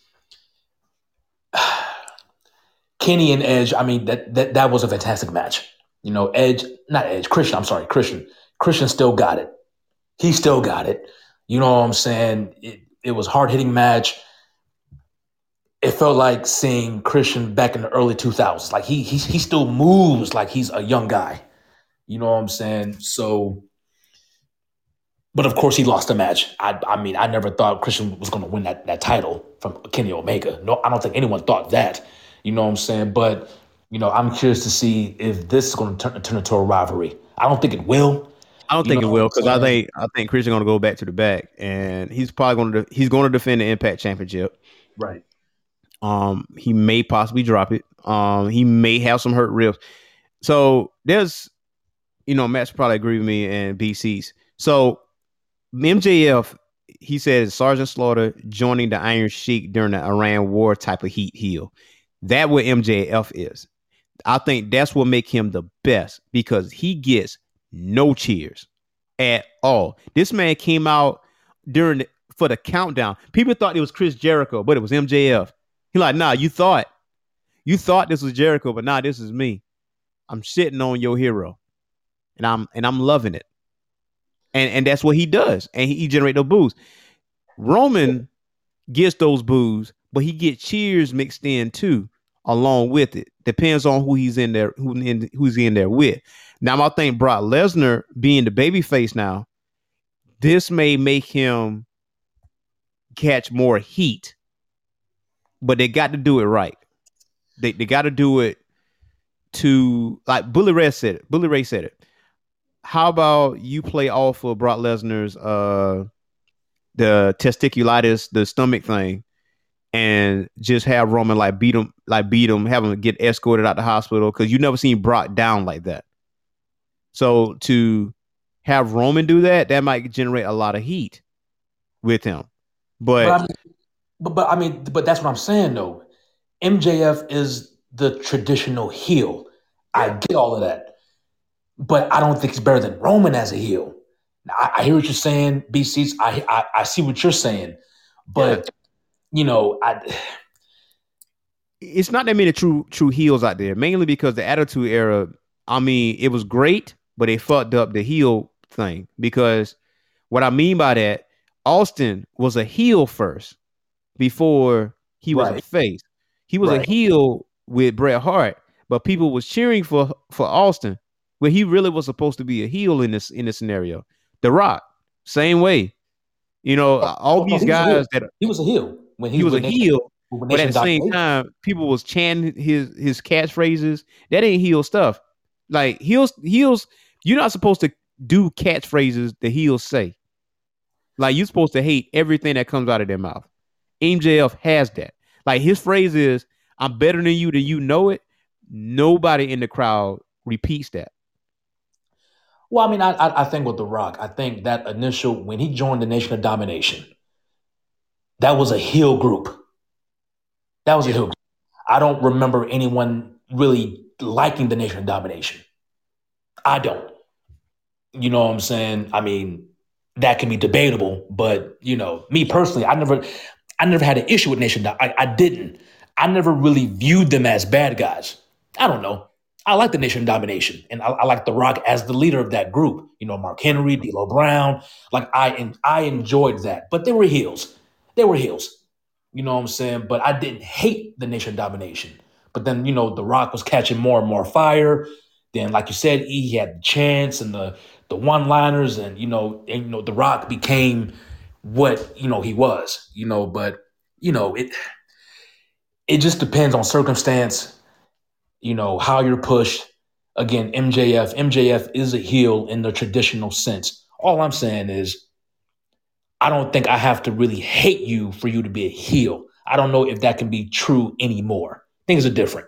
Kenny and Edge. I mean, that that that was a fantastic match. You know, Edge, not Edge, Christian. I'm sorry, Christian. Christian still got it. He still got it. You know what I'm saying? It it was hard hitting match. It felt like seeing Christian back in the early 2000s. Like he he he still moves like he's a young guy. You know what I'm saying? So but of course, he lost the match. I, I mean, I never thought Christian was going to win that, that title from Kenny Omega. No, I don't think anyone thought that. You know what I'm saying? But you know, I'm curious to see if this is going to turn, turn into a rivalry. I don't think it will. I don't You think it will because I think I think Christian going to go back to the back and he's probably going to he's going to defend the Impact Championship. Right. Um, he may possibly drop it. Um, he may have some hurt ribs. So there's, you know, Matt's probably agree with me and BC's. So MJF, he says Sergeant Slaughter joining the Iron Sheik during the Iran War type of heat heel. That what MJF is. I think that's what make him the best because he gets no cheers at all. This man came out during the, for the countdown. People thought it was Chris Jericho, but it was MJF. He like, nah, you thought you thought this was Jericho, but nah, this is me. I'm sitting on your hero. and I'm and I'm loving it. And and that's what he does, and he, he generate those boos. Roman gets those boos, but he gets cheers mixed in too, along with it. Depends on who he's in there, who in, who's in there with. Now I think Brock Lesnar being the baby face now, this may make him catch more heat, but they got to do it right. They they got to do it to like Bully Ray said it. Bully Ray said it. How about you play off of Brock Lesnar's uh the testiculitis, the stomach thing, and just have Roman like beat him, like beat him, have him get escorted out the hospital because you never seen Brock down like that. So to have Roman do that, that might generate a lot of heat with him. But, But I, mean, but, but I mean, but that's what I'm saying though. MJF is the traditional heel. I get all of that, but I don't think he's better than Roman as a heel. Now, I, I hear what you're saying, BCs. I, I I see what you're saying, but you know, I it's not that many true true heels out there, mainly because the Attitude Era. I mean, it was great, but they fucked up the heel thing because what I mean by that, Austin was a heel first before he was a face. He was a heel with Bret Hart, but people was cheering for for Austin, where he really was supposed to be a heel in this in this scenario. The Rock, same way. You know, oh, all oh, these he was a heel. guys that he was a heel when he, he was a with Nation- heel, but at the same time, people was chanting his his catchphrases. That ain't heel stuff. Like heels, heels. You're not supposed to do catchphrases that heels say. Like you're supposed to hate everything that comes out of their mouth. MJF has that. Like his phrase is, "I'm better than you, than you know it." Nobody in the crowd repeats that. Well, I mean, I, I I think with The Rock, I think that initial when he joined the Nation of Domination, that was a heel group. That was a heel group. I don't remember anyone really liking the Nation of Domination. I don't. You know what I'm saying? I mean, that can be debatable, but you know, me personally, I never, I never had an issue with Nation. I, I didn't. I never really viewed them as bad guys. I don't know. I like the Nation Domination, and I, I like The Rock as the leader of that group. You know, Mark Henry, D'Lo Brown. Like I, I enjoyed that, but they were heels. They were heels. You know what I'm saying? But I didn't hate the Nation Domination. But then, you know, The Rock was catching more and more fire. Then, like you said, he had the chance and the the one liners, and you know, and you know, The Rock became what you know he was. You know, but you know it. It just depends on circumstance you know, how you're pushed. Again, MJF, MJF is a heel in the traditional sense. All I'm saying is, I don't think I have to really hate you for you to be a heel. I don't know if that can be true anymore. Things are different.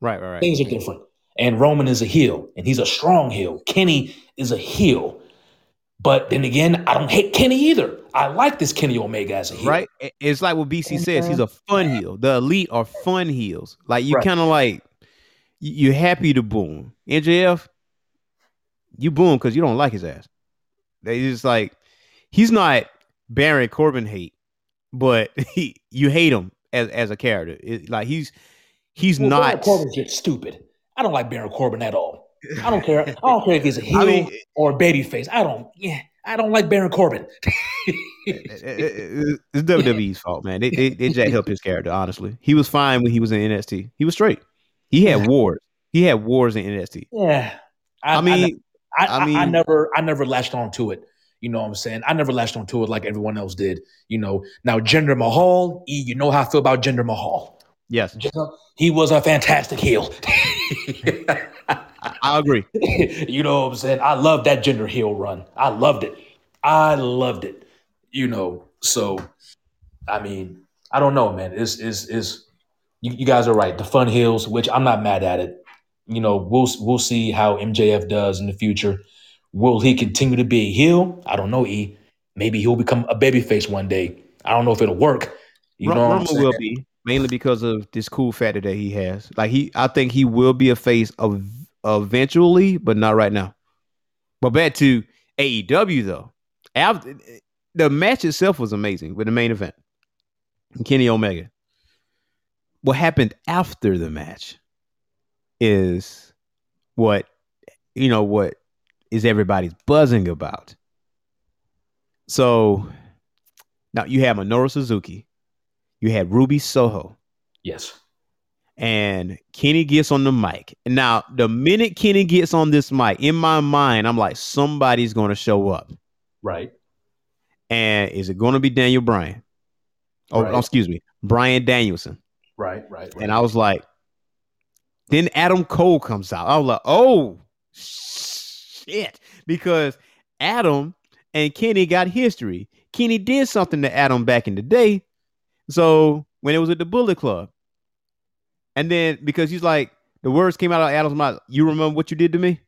Right, right, right. Things are different. And Roman is a heel, and he's a strong heel. Kenny is a heel. But then again, I don't hate Kenny either. I like this Kenny Omega as a heel. Right? It's like what BC says. He's mm-hmm. a fun heel. The elite are fun heels. Like you Right. kind of like you- you're happy to boom. MJF, you boom because you don't like his ass. They just like he's not Baron Corbin hate, but he you hate him as as a character. It- like he's he's Well, Baron not. Corbin's just stupid. I don't like Baron Corbin at all. I don't care. I don't care if he's a heel mean- or a babyface. I don't. Yeah, I don't like Baron Corbin. it- it- it's WWE's fault, man. They they, they jacked up his character. Honestly, he was fine when he was in NXT. He was straight. He had wars. He had wars in NXT. yeah, I, mean, I, I I, I mean- never, I never latched on to it. You know what I'm saying? I never latched on to it like everyone else did. You know, now Jinder Mahal, E, you know how I feel about Jinder Mahal. yes, He was a fantastic heel. I, I agree. you know what I'm saying? I love that Jinder heel run. I loved it. I loved it. You know, so I mean, I don't know, man. Is is is you, you guys are right. The fun heels, which I'm not mad at it. You know, we'll we'll see how MJF does in the future. Will he continue to be a heel? I don't know. E. Maybe he'll become a babyface one day. I don't know if it'll work. You Ro- know what I'm will be mainly because of this cool factor that he has. Like he, I think he will be a face of eventually, but not right now. But back to AEW though, after the match itself was amazing with the main event, Kenny Omega. What happened after the match is what you know what is everybody's buzzing about. So now you have Minoru Suzuki, you had Ruby Soho, Yes. And Kenny gets on the mic. Now, the minute Kenny gets on this mic, in my mind, I'm like, somebody's going to show up. Right. And is it going to be Daniel Bryan? Oh, Right. excuse me, Bryan Danielson. Right. Right. right. And I was like, then Adam Cole comes out. I was like, oh shit. Because Adam and Kenny got history. Kenny did something to Adam back in the day. So when it was at the Bullet Club. And then because he's like, the words came out of Adam's mouth, you remember what you did to me?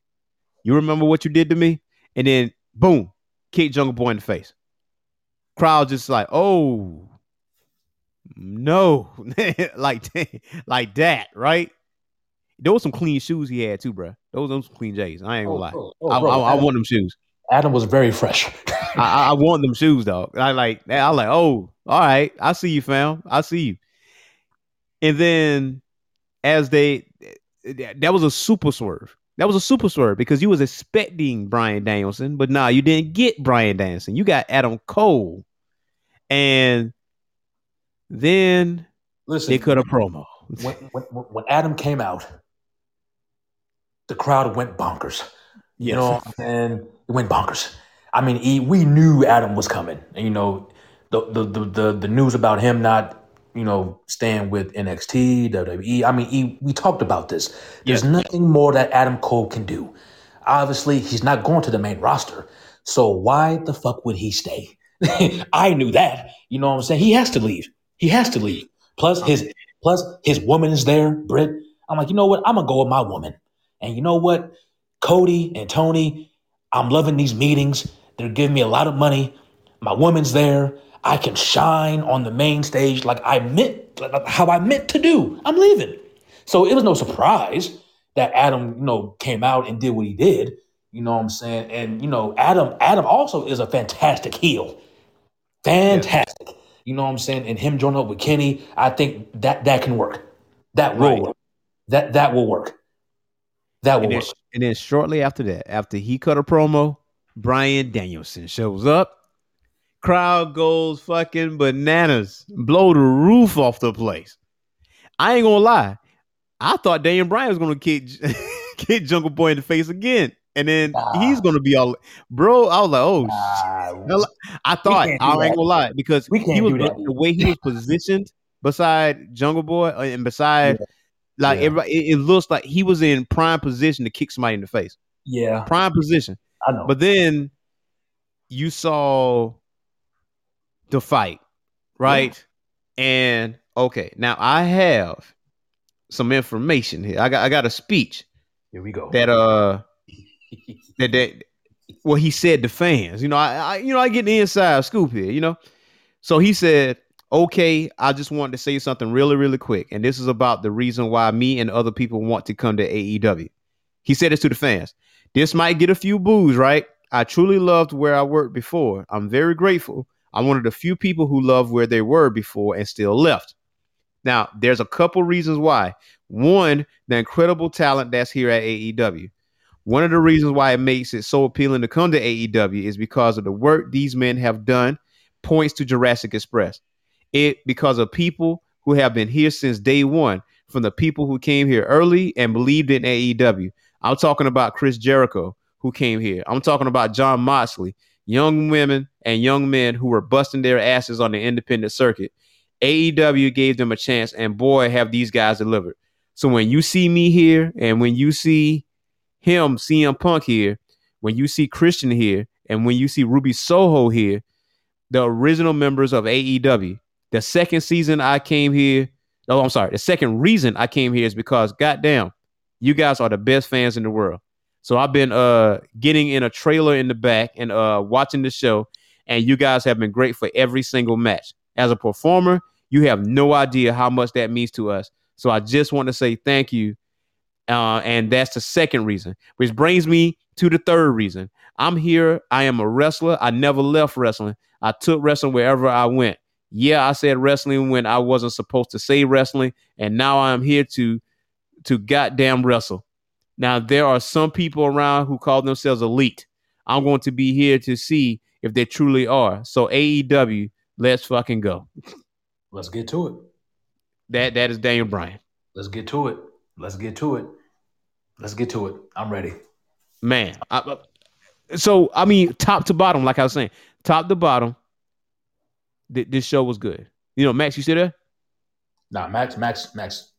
You remember what you did to me? And then boom, kick Jungle Boy in the face. Crowd just like, oh no, like like that, right? Those some clean shoes he had too, bro. Those those some clean J's. I ain't gonna Oh, lie. bro. Oh, I, bro. I, I Adam- want them shoes. Adam was very fresh. I, I, want them shoes, though. I like. I like. Oh, all right. I see you, fam. I see you. And then, as they, that was a super swerve. That was a super swerve because you was expecting Bryan Danielson, but nah, you didn't get Bryan Danielson. You got Adam Cole, and then Listen, they cut a promo. when, when, when Adam came out, the crowd went bonkers. You Yes. know and It went bonkers. I mean, he, we knew Adam was coming. And, you know, the, the the the the news about him not, you know, staying with NXT, WWE. I mean, he, we talked about this. There's nothing more that Adam Cole can do. Obviously, he's not going to the main roster. So why the fuck would he stay? I knew that. You know what I'm saying? He has to leave. He has to leave. Plus his plus his woman is there, Britt. I'm like, you know what? I'm gonna go with my woman. And you know what? Cody and Tony, I'm loving these meetings. They're giving me a lot of money. My woman's there. I can shine on the main stage like I meant, like how I meant to do. I'm leaving. So it was no surprise that Adam, you know, came out and did what he did. You know what I'm saying? And you know, Adam, Adam also is a fantastic heel. Fantastic. You know what I'm saying? And him joining up with Kenny, I think that that can work. That will Right. work. That that will work. That will And then, work. and then shortly after that, after he cut a promo, Bryan Danielson shows up. Crowd goes fucking bananas, blow the roof off the place. I ain't gonna lie, I thought Daniel Bryan was gonna kick kick Jungle Boy in the face again, and then he's gonna be all, bro. I was like, oh. I thought I ain't gonna lie because he was the way he was positioned beside Jungle Boy uh, and beside like Yeah. everybody. It, it looks like he was in prime position to kick somebody in the face Yeah, prime position. I know. But then you saw the fight, right? And okay, now I have some information here. I got I got a speech here we go. that uh that that well he said to fans. You know, I, I you know I get the inside scoop here. You know, so he said, "Okay, I just wanted to say something really really quick, and this is about the reason why me and other people want to come to AEW." He said this to the fans. This might get a few boos, right? I truly loved where I worked before. I'm very grateful. I'm one of the few people who love where they were before and still left. Now, there's a couple reasons why. One, the incredible talent that's here at AEW. One of the reasons why it makes it so appealing to come to AEW is because of the work these men have done points to Jurassic Express. It because of people who have been here since day one, from the people who came here early and believed in AEW. I'm talking about Chris Jericho, who came here. I'm talking about Jon Moxley, young women and young men who were busting their asses on the independent circuit. AEW gave them a chance, and boy, have these guys delivered. So when you see me here, and when you see him, CM Punk here, when you see Christian here, and when you see Ruby Soho here, the original members of AEW, the second season I came here, oh, I'm sorry, the second reason I came here is because, goddamn, you guys are the best fans in the world. So I've been uh getting in a trailer in the back and uh watching the show, and you guys have been great for every single match. As a performer, you have no idea how much that means to us. So I just want to say thank you. Uh, and that's the second reason, which brings me to the third reason. I'm here. I am a wrestler. I never left wrestling. I took wrestling wherever I went. Yeah, I said wrestling when I wasn't supposed to say wrestling, and now I'm here to to goddamn wrestle. Now there are some people around who call themselves elite. I'm going to be here to see if they truly are. So AEW, let's fucking go. Let's get to it. That that is Daniel Bryan. Let's get to it. Let's get to it. Let's get to it. I'm ready. Man. I- so I mean, top to bottom, like I was saying, top to bottom, th- this show was good. You know, Max, you see there? Nah, Max, Max, Max,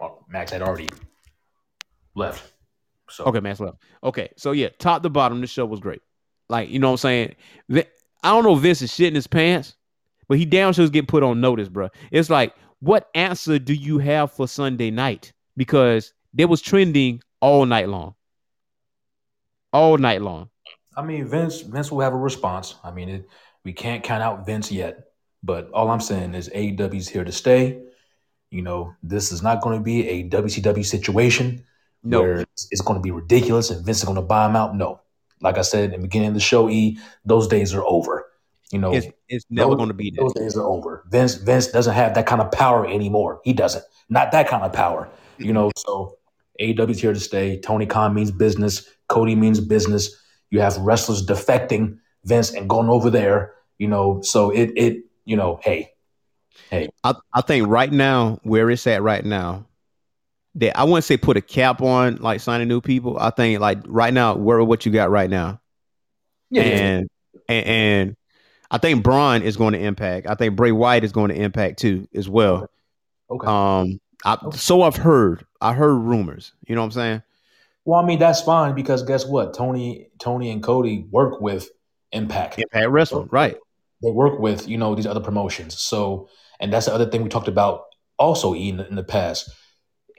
uh, Max had already left. So Okay, mass left. Okay, so yeah, top to bottom, this show was great. Like, you know what I'm saying? I don't know if Vince is shitting his pants, but he down shows getting put on notice, bro. It's like, what answer do you have for Sunday night? Because they was trending all night long. All night long. I mean, Vince, Vince will have a response. I mean, it, we can't count out Vince yet, but all I'm saying is AEW's here to stay. You know, this is not going to be a WCW situation No. where it's, it's going to be ridiculous and Vince is going to buy him out. No, like I said in the beginning of the show, E, those days are over. You know, It's it's never going to be Those days are over. Vince Vince doesn't have that kind of power anymore. He doesn't. Not that kind of power. You know, so AEW's here to stay. Tony Khan means business. Cody means business. You have wrestlers defecting Vince and going over there. You know, so it it you know, hey, hey, I, I think right now, where it's at right now, that I wouldn't say put a cap on like signing new people. I think like right now, where what you got right now. yeah, and, and and I think Braun is going to impact. I think Bray Wyatt is going to impact too as well. okay. Um, I, so I've heard. I heard rumors. You know what I'm saying? well, I mean that's fine because guess what? Tony Tony and Cody work with Impact. Impact Wrestling, right? they work with you know these other promotions so and that's the other thing we talked about also in, in the past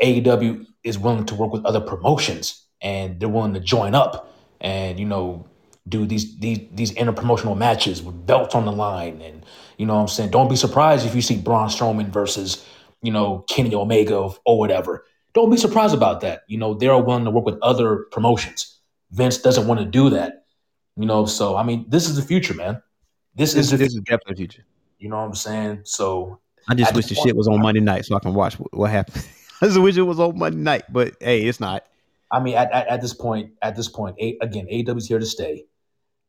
aew is willing to work with other promotions and they're willing to join up and you know do these these these interpromotional matches with belts on the line and you know what i'm saying don't be surprised if you see braun strowman versus you know kenny omega or whatever don't be surprised about that you know they're willing to work with other promotions vince doesn't want to do that you know so i mean this is the future man this This, is the this is definitely the future. you know what I'm saying? So I just At wish this the shit was on Monday night so I can watch what, what happened. I just wish it was on Monday night, but hey, it's not. I mean, at, at, at this point, at this point, a, again, AEW's here to stay.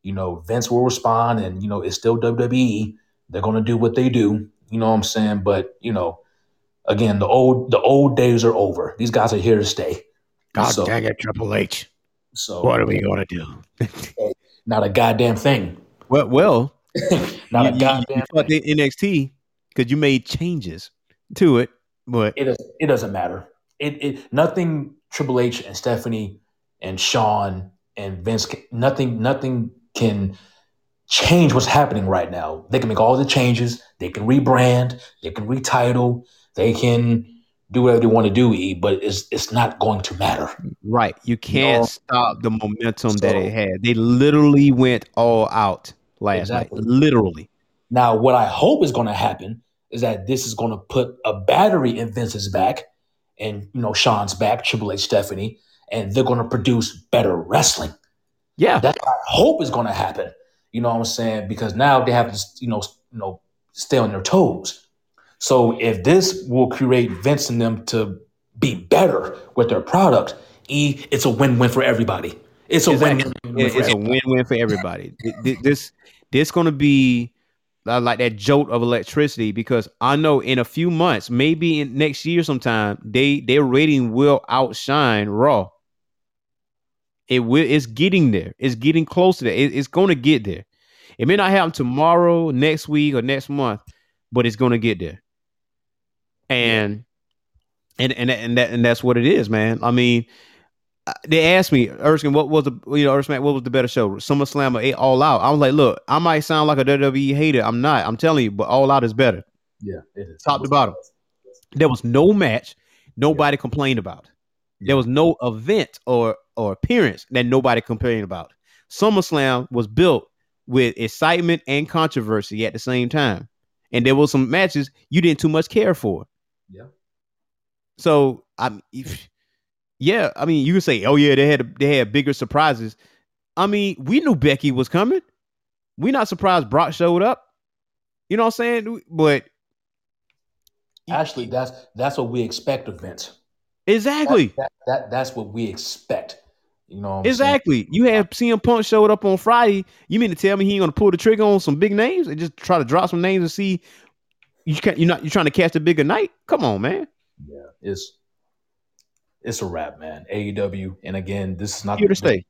You know, Vince will respond, and you know, it's still WWE. They're gonna do what they do. You know what I'm saying? But you know, again, the old the old days are over. These guys are here to stay. God So- dang it, Triple H. So What are we gonna do? not a goddamn thing. Well, well, Not you, a goddamn you fucked thing. NXT because you made changes to it, but It doesn't. It doesn't matter. It it nothing. Triple H and Stephanie and Shawn and Vince. Nothing. Nothing can change what's happening right now. They can make all the changes. They can rebrand. They can retitle. They can do whatever they want to do. E, but it's it's not going to matter. Right. You can't know? stop the momentum that So- it had. They literally went all out last Exactly. night. Literally. Now, what I hope is going to happen is that this is going to put a battery in Vince's back, and you know Shawn's back, Triple H, Stephanie, and they're going to produce better wrestling. Yeah. That's what I hope is going to happen. You know what I'm saying? Because now they have to, you know, you know, stay on their toes. So if this will create Vince and them to be better with their product, e it's a win-win for everybody. It's a Exactly. win-win. For it's a everybody. win-win for everybody. Th- th- this this going to be uh, like that jolt of electricity because I know in a few months, maybe in next year sometime, they their rating will outshine Raw. It will. It's getting there. It's getting close to that. It- it's going to get there. It may not happen tomorrow, next week, or next month, but it's going to get there. And and and and that and that's what it is, man. I mean, they asked me, Erskine, what was the you know, Erskine, what was the better show, SummerSlam or All Out? I was like, look, I might sound like a WWE hater. I'm not. I'm telling you, but All Out is better. Yeah, it is. Top to bottom. There was no match nobody complained about. There was no event or or appearance that nobody complained about. SummerSlam was built with excitement and controversy at the same time, and there was some matches you didn't too much care for. Yeah. So I'm, if, yeah, I mean, you can say, oh yeah, they had they had bigger surprises. I mean, we knew Becky was coming. We're not surprised Brock showed up. You know what I'm saying? But Actually, that's that's what we expect of Vince. Exactly. That, that, that that's what we expect. You know, what I'm saying? Exactly. You have CM Punk showed up on Friday. You mean to tell me he ain't gonna pull the trigger on some big names and just try to drop some names and see you can't you're not you're trying to catch a bigger night? Come on, man. Yeah, it's it's a wrap, man. AEW, and again, this is not Here to stay.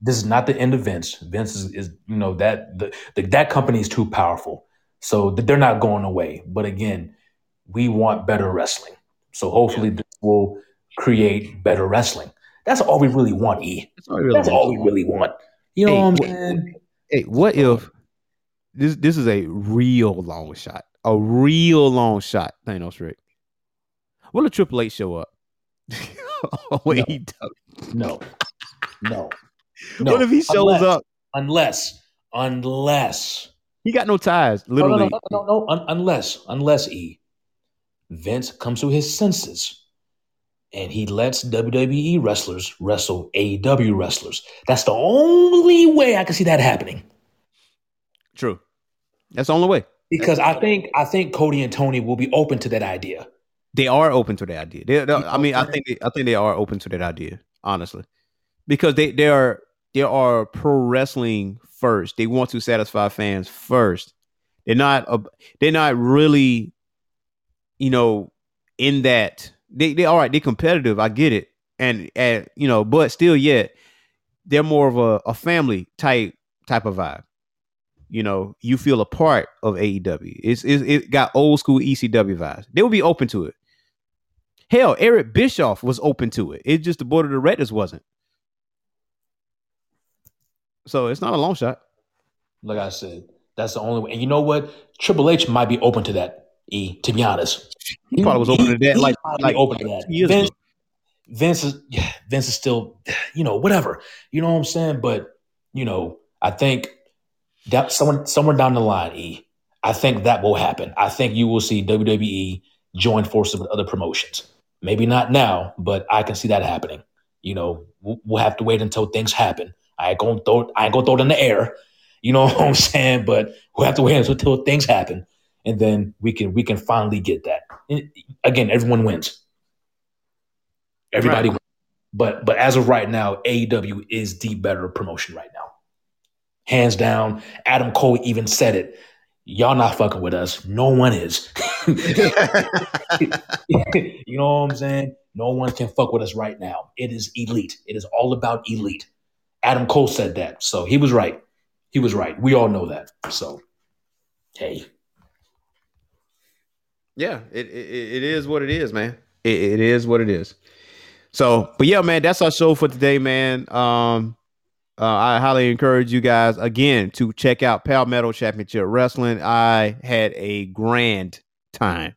This is not the end of Vince. Vince is, is you know that the, the that company is too powerful, so they're not going away. But again, we want better wrestling. So hopefully, this will create better wrestling. That's all we really want, E. That's all we really That's want. all we really want. You know Hey, what I'm saying? Hey, what if this this is a real long shot? A real long shot, Thanos Rick. Will a Triple H show up? oh, wait, No. he does. No, no. What if he shows Unless- up? Unless, unless He got no ties, No, no, literally. no, no, no, no. Un- unless, unless E, Vince comes to his senses and he lets WWE wrestlers wrestle AEW wrestlers. That's the only way I can see that happening. True. That's the only way. Because I think I think Cody and Tony will be open to that idea. They are open to the idea. They, they- I oh, mean, I think they, I think they are open to that idea, honestly, because they they are they are pro wrestling first. They want to satisfy fans first. They're not a, they're not really, you know, in that they they all right. They're competitive. I get it, and and you know, but still, yet they're more of a, a family type type of vibe. You know, you feel a part of AEW. It's, it's it got old school ECW vibes. They would be open to it. Hell, Eric Bischoff was open to it. It's just the board of directors wasn't. So it's not a long shot. Like I said, that's the only way. And you know what? Triple H might be open to that. E, to be honest, He probably was open to that, he like like open to that. Vince. Vince is yeah, Vince is still, you know, whatever. You know what I'm saying? But you know, I think that someone somewhere down the line, E, I think that will happen. I think you will see WWE join forces with other promotions. Maybe not now, but I can see that happening. You know, we'll, have to wait until things happen. I ain't gonna throw I ain't gonna throw it in the air. You know what I'm saying? But we'll have to wait until, until things happen, and then we can we can finally get that. And again, everyone wins. Everybody, Right. wins. but but as of right now, AEW is the better promotion right now, hands down. Adam Cole even said it. Y'all not fucking with us. No one is. you know what I'm saying? No one can fuck with us right now. It is elite. It is all about elite. Adam Cole said that, so he was right. He was right. We all know that. So, hey, Yeah, it, it it is what it is, man. It, it is what it is. So, but yeah, man, that's our show for today, man. Um, uh, I highly encourage you guys again to check out Palmetto Championship Wrestling. I had a grand time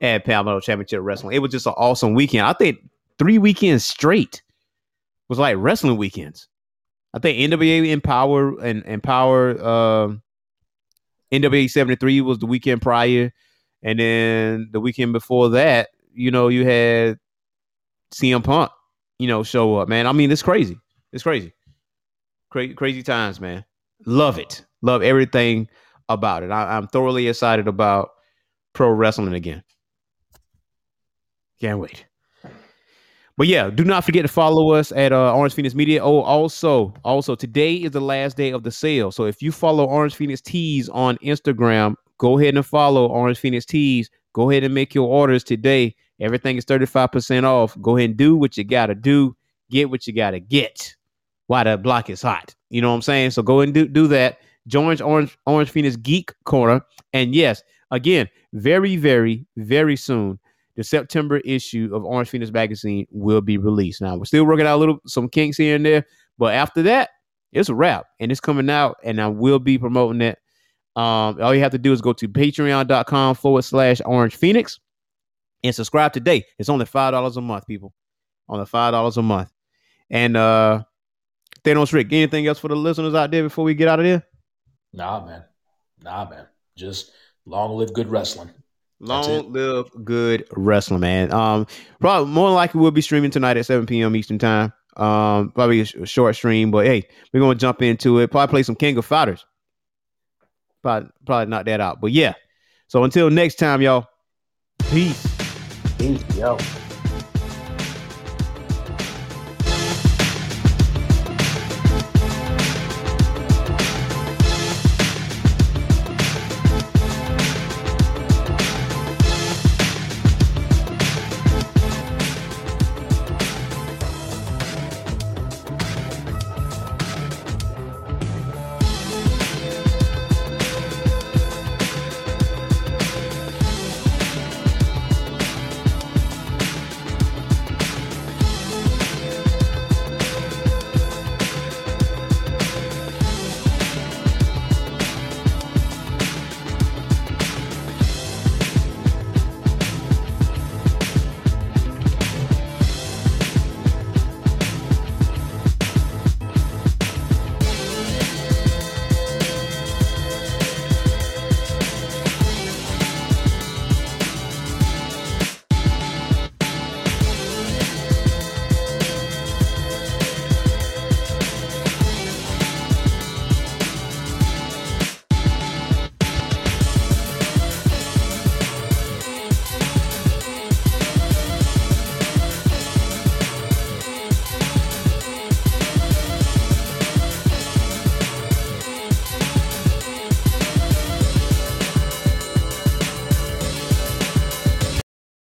at Palmetto Championship Wrestling. It was just an awesome weekend. I think three weekends straight was like wrestling weekends. I think NWA Empower and Empower um NWA 73 was the weekend prior. And then the weekend before that, you know, you had CM Punk, you know, show up, man. I mean, it's crazy. It's crazy. Crazy, crazy times, man. Love it. Love everything about it. I, I'm thoroughly excited about pro wrestling again. Can't wait. But yeah, do not forget to follow us at uh, Orange Phoenix Media. Oh, also, also today is the last day of the sale. So if you follow Orange Phoenix Tees on Instagram, go ahead and follow Orange Phoenix Tees. Go ahead and make your orders today. Everything is 35% off. Go ahead and do what you gotta do. Get what you gotta get while the block is hot. You know what I'm saying? So go and do, do that. Join Orange Orange Phoenix Geek Corner. And yes, again, very, very, very soon, the September issue of Orange Phoenix Magazine will be released. Now we're still working out a little some kinks here and there, but after that, it's a wrap and it's coming out, and I will be promoting it. Um, all you have to do is go to patreon.com forward slash orange phoenix and subscribe today. It's only five dollars a month, people. Only five dollars a month. And uh Thanos Rick, anything else for the listeners out there before we get out of there? nah, man, nah, man. Just long live good wrestling. Long live good wrestling, man. Um, probably more likely we'll be streaming tonight at 7 p.m. Eastern time. Um, probably a, sh- a short stream, but hey, we're gonna jump into it. Probably play some King of Fighters. Probably, probably knock that out. But yeah. So until next time, y'all. Peace. Peace, yo.